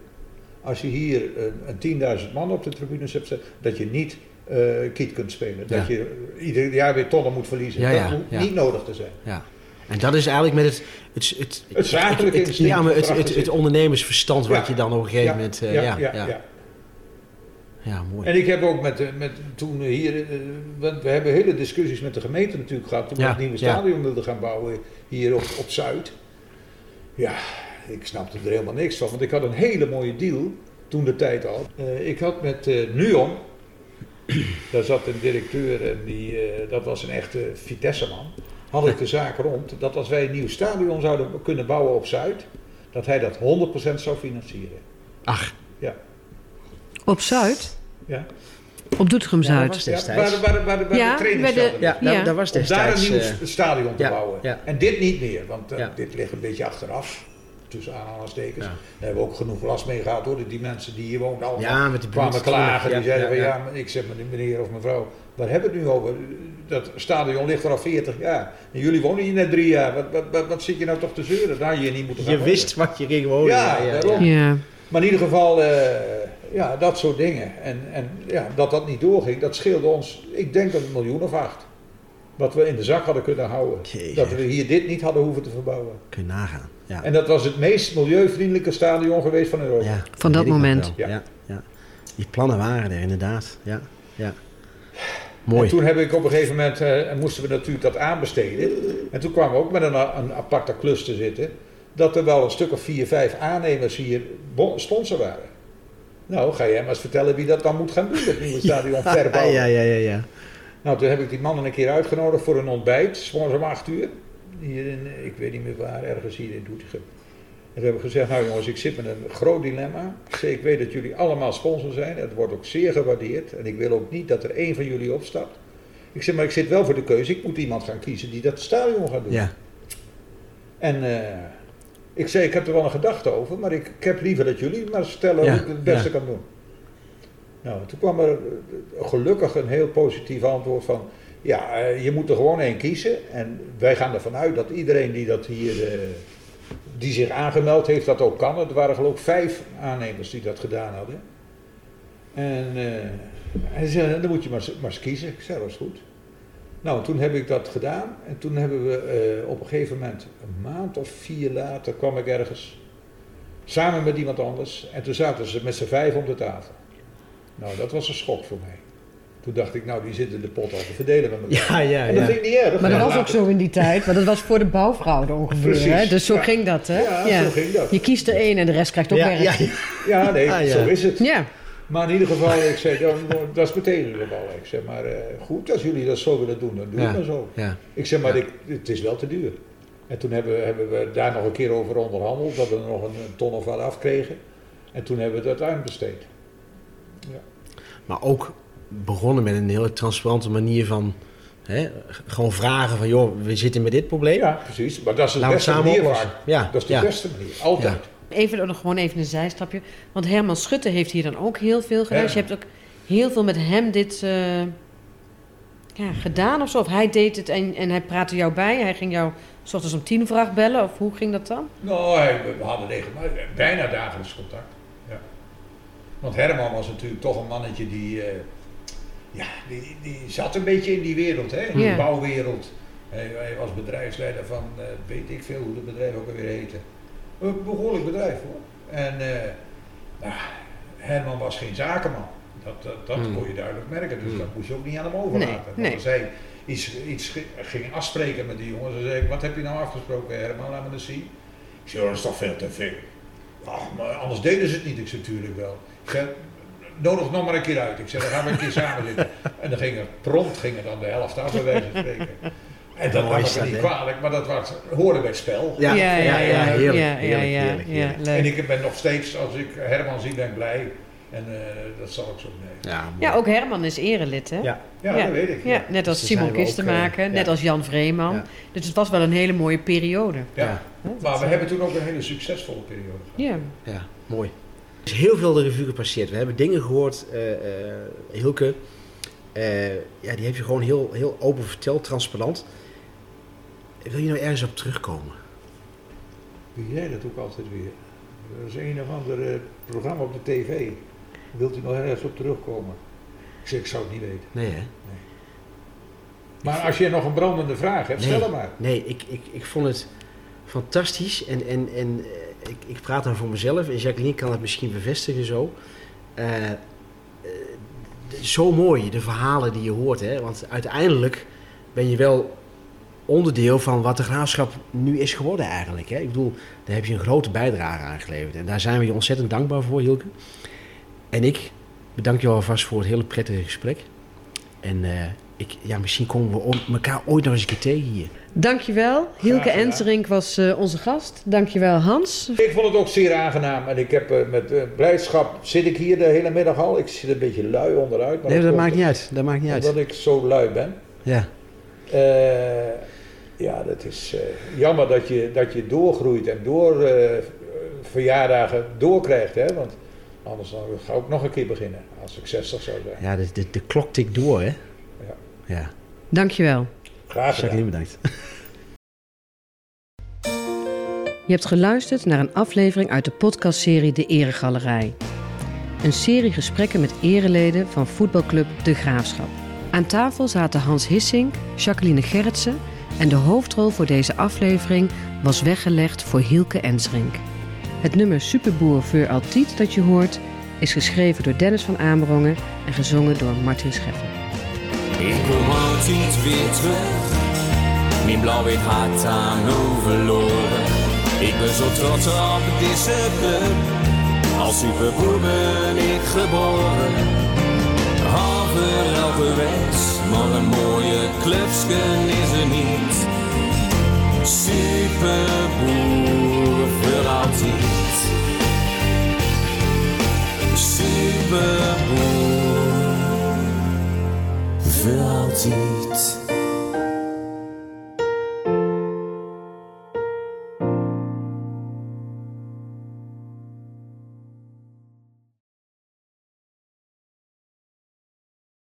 als je hier een, een 10.000 man op de tribunes hebt zitten, dat je niet eh kiet kunt spelen. Dat Ja. je ieder jaar weer tonnen moet verliezen. Ja, dat ja, moet niet nodig te zijn. Ja. En dat is eigenlijk met het... Het, het, Het zakelijke het, instinct Ja, maar het, het, het ondernemersverstand wat je dan op een gegeven moment... eh, ja, ja, ja, ja. mooi. En ik heb ook met, eh, met toen hier, want we hebben hele discussies met de gemeente natuurlijk gehad toen we het nieuwe stadion wilden gaan bouwen hier op, op Zuid. Ja, ik snapte er helemaal niks van, want ik had een hele mooie deal toen de tijd al. Eh, ik had met eh Nuon, *clears throat* daar zat een directeur en die, eh, dat was een echte Vitesse-man, had ik de zaak rond dat als wij een nieuw stadion zouden kunnen bouwen op Zuid, dat hij dat 100% zou financieren. Ach, Op Zuid? Ja, Op Doetinchem Ja, Zuid? was ja destijds. waar, waar, waar, waar Ja, de bij de- trainingsvelden ja, daar, Ja. daar was Om daar een nieuw stadion te ja, bouwen. ja. En dit niet meer, want Ja. dit ligt een beetje achteraf. Tussen aanhalingstekens. Ja. Daar hebben we ook genoeg last mee gehad hoor. Die mensen die hier woonden allemaal ja, met die kwamen klagen. Die Ja, zeiden van ja, ik zeg maar meneer of mevrouw, waar hebben we het nu over? Dat stadion ligt er al 40 jaar. En jullie wonen hier net drie jaar. Wat, wat, wat, wat zit je nou toch te zeuren? Daar je niet moeten gaan Je wonen. wist wat je ging wonen. Ja, daarom. Ja. Maar in ieder geval, eh, ja, dat soort dingen. En, en ja, dat dat niet doorging, dat scheelde ons, ik denk een miljoen of acht. Wat we in de zak hadden kunnen houden. Dat we hier dit niet hadden hoeven te verbouwen. Kun je nagaan. Ja. En dat was het meest milieuvriendelijke stadion geweest van Europa. Ja, Van dat moment. Ja. Ja. Ja, Die plannen waren er inderdaad. Ja, ja. En Mooi. toen heb ik op een gegeven moment, eh, en moesten we natuurlijk dat aanbesteden. En toen kwamen we ook met een, een aparte klus te zitten. Dat er wel een stuk of vier, vijf aannemers hier sponsor waren. Nou, ga jij maar eens vertellen wie dat dan moet gaan doen, dat nieuwe *laughs* stadion verbouwen. Ja, ja, ja, ja. Nou, toen heb ik die mannen een keer uitgenodigd voor een ontbijt, s morgens om acht uur. Hier in, ik weet niet meer waar, ergens hier in Doetinchem. En toen heb ik gezegd, nou jongens, ik zit met een groot dilemma. Ik weet dat jullie allemaal sponsor zijn. Het wordt ook zeer gewaardeerd. En ik wil ook niet dat er één van jullie opstapt. Ik zeg, maar ik zit wel voor de keuze. Ik moet iemand gaan kiezen die dat stadion gaat doen. Ja, En eh, ik zei, ik heb er wel een gedachte over, maar ik, ik heb liever dat jullie maar stellen Ja, hoe ik het beste ja. kan doen. Nou, toen kwam er eh, gelukkig een heel positief antwoord van, ja, eh, je moet er gewoon één kiezen. En wij gaan ervan uit dat iedereen die dat hier, eh, die zich aangemeld heeft, dat ook kan. Het waren geloof ik vijf aannemers die dat gedaan hadden. En eh, hij zei, dan moet je maar, maar eens kiezen. Ik zei, dat is goed. Nou, toen heb ik dat gedaan. En toen hebben we eh, op een gegeven moment, een maand of vier later, kwam ik ergens samen met iemand anders. En toen zaten ze met z'n vijf om de tafel. Nou, dat was een schok voor mij. Toen dacht ik, nou, die zitten de pot al te verdelen met elkaar. ja, ja. en dat ja. vind ik niet erg. Maar dat Ja, was ook zo in die tijd, want dat was voor de bouwfraude ongeveer. Precies, Hè? Dus zo ja. ging dat, hè? Ja, zo ging dat. Je kiest er één en de rest krijgt ook Ja, werk. ja, ja. Ja, nee, Ah, ja. zo is het. Ja. Maar in ieder geval, ik zei, dan, dat is meteen de bal. Ik zeg, maar eh, goed, als jullie dat zo willen doen, dan doe Ja. het maar zo. ja. Ik zeg, maar Ja. ik, het is wel te duur. En toen hebben, we- hebben we daar nog een keer over onderhandeld, dat we er nog een, een ton of wat afkregen. En toen hebben we het uitbesteed. Maar ook begonnen met een hele transparante manier van... Hè, gewoon vragen van, joh, we zitten met dit probleem. Ja, precies. Maar dat is de beste samen manier. Ja, Dat is de ja. beste manier, altijd. Even nog gewoon even een zijstapje. Want Herman Schutte heeft hier dan ook heel veel gedaan. Dus je hebt ook heel veel met hem dit, eh, ja, gedaan of zo? Of hij deed het en, en hij praatte jou bij? Hij ging jou s ochtends om tien vraag bellen? Of hoe ging dat dan? Nou, hij- we hadden regelmatig, bijna dagelijks contact. Ja. Want Herman was natuurlijk toch een mannetje die, eh, ja, die, die zat een beetje in die wereld, hè, in Ja. die bouwwereld. Hij, hij was bedrijfsleider van, eh, weet ik veel hoe het bedrijf ook alweer heette. Een behoorlijk bedrijf hoor. En eh, nou, Herman was geen zakenman. Dat, dat, dat Hmm. kon je duidelijk merken, dus Hmm. dat moest je ook niet aan hem overlaten. Nee, Want nee. Als hij iets, iets gi- ging afspreken met die jongens, dan zei ik, wat heb je nou afgesproken Herman, laat me eens zien. Ik zei, oh, dat is toch veel te veel. Ach, maar anders deden ze het niet. Ik zei, natuurlijk wel. Ik zei, nodig nog maar een keer uit. Ik zei, dan gaan we een keer *laughs* samen zitten. En dan ging er prompt ging er dan de helft af, bij wijze van spreken. En dat was niet kwalijk, maar dat was, hoorde bij het spel. Ja, ja, ja, heerlijk, ja, heerlijk, ja, heerlijk, ja, heerlijk. En ik ben nog steeds, als ik Herman zie, ben ik blij. En eh, dat zal ik zo blijven. Ja. Ja, ook Herman is erelid, hè? Ja. Ja, Ja. dat weet ik. Ja, net als Dus Simon Kistenmaker, eh, net ja. als Jan Vreeman. Ja. Dus het was wel een hele mooie periode. Ja. Maar dat, we hebben toen ook een hele succesvolle periode gehad. Ja. Ja, mooi. Er is heel veel de revue gepasseerd. We hebben dingen gehoord, eh eh, Hilke. eh, ja, die heb je gewoon heel, heel open verteld, transparant. Wil je nou ergens op terugkomen? Doe jij dat ook altijd weer? Dat is een of ander programma op de tv. Wilt u nog ergens op terugkomen? Ik zeg, ik zou het niet weten. Nee, hè? Maar als je nog een brandende vraag hebt, stel hem maar. Nee, ik, ik, ik vond het fantastisch. En, en, en ik, ik praat dan voor mezelf. En Jacqueline kan het misschien bevestigen zo. Eh, eh, zo mooi, de verhalen die je hoort. Hè? Want uiteindelijk ben je wel onderdeel van wat de graafschap nu is geworden eigenlijk. Hè? Ik bedoel, daar heb je een grote bijdrage aan geleverd. En daar zijn we je ontzettend dankbaar voor, Hilke. En ik bedank je alvast voor het hele prettige gesprek. En eh, ik, ja, misschien komen we elkaar ooit nog eens een keer tegen hier. Dankjewel. Hielke. Enterink was eh, onze gast. Dankjewel Hans. Ik vond het ook zeer aangenaam en ik heb eh, met eh, blijdschap zit ik hier de hele middag al. Ik zit een beetje lui onderuit. Maar Nee, dat maakt niet uit. Dat maakt niet uit. Omdat ik zo lui ben. Ja. Eh, ja, dat is eh, jammer dat je, dat je doorgroeit en door eh, verjaardagen doorkrijgt. Hè? Want anders dan ga ik ook nog een keer beginnen als ik 60 zou zijn. Ja, de, de, de klok tikt door, hè? Ja. Ja. Dankjewel. Graag gedaan. Jacqueline, bedankt. Je hebt geluisterd naar een aflevering uit de podcastserie De Eregalerij. Een serie gesprekken met ereleden van voetbalclub De Graafschap. Aan tafel zaten Hans Hissink, Jacqueline Gerritsen en de hoofdrol voor deze aflevering was weggelegd voor Hielke Ensrink. Het nummer Superboer voor Altiet dat je hoort is geschreven door Dennis van Amerongen en gezongen door Martin Scheffer. Ik kom altijd weer terug. Mijn blauw-wit hart aan hoe verloren. Ik ben zo trots op deze club. Als superboer ben ik geboren. Halver elke wens, maar een mooie clubsken is er niet. Superboer voor altijd. Superboer für Aussicht.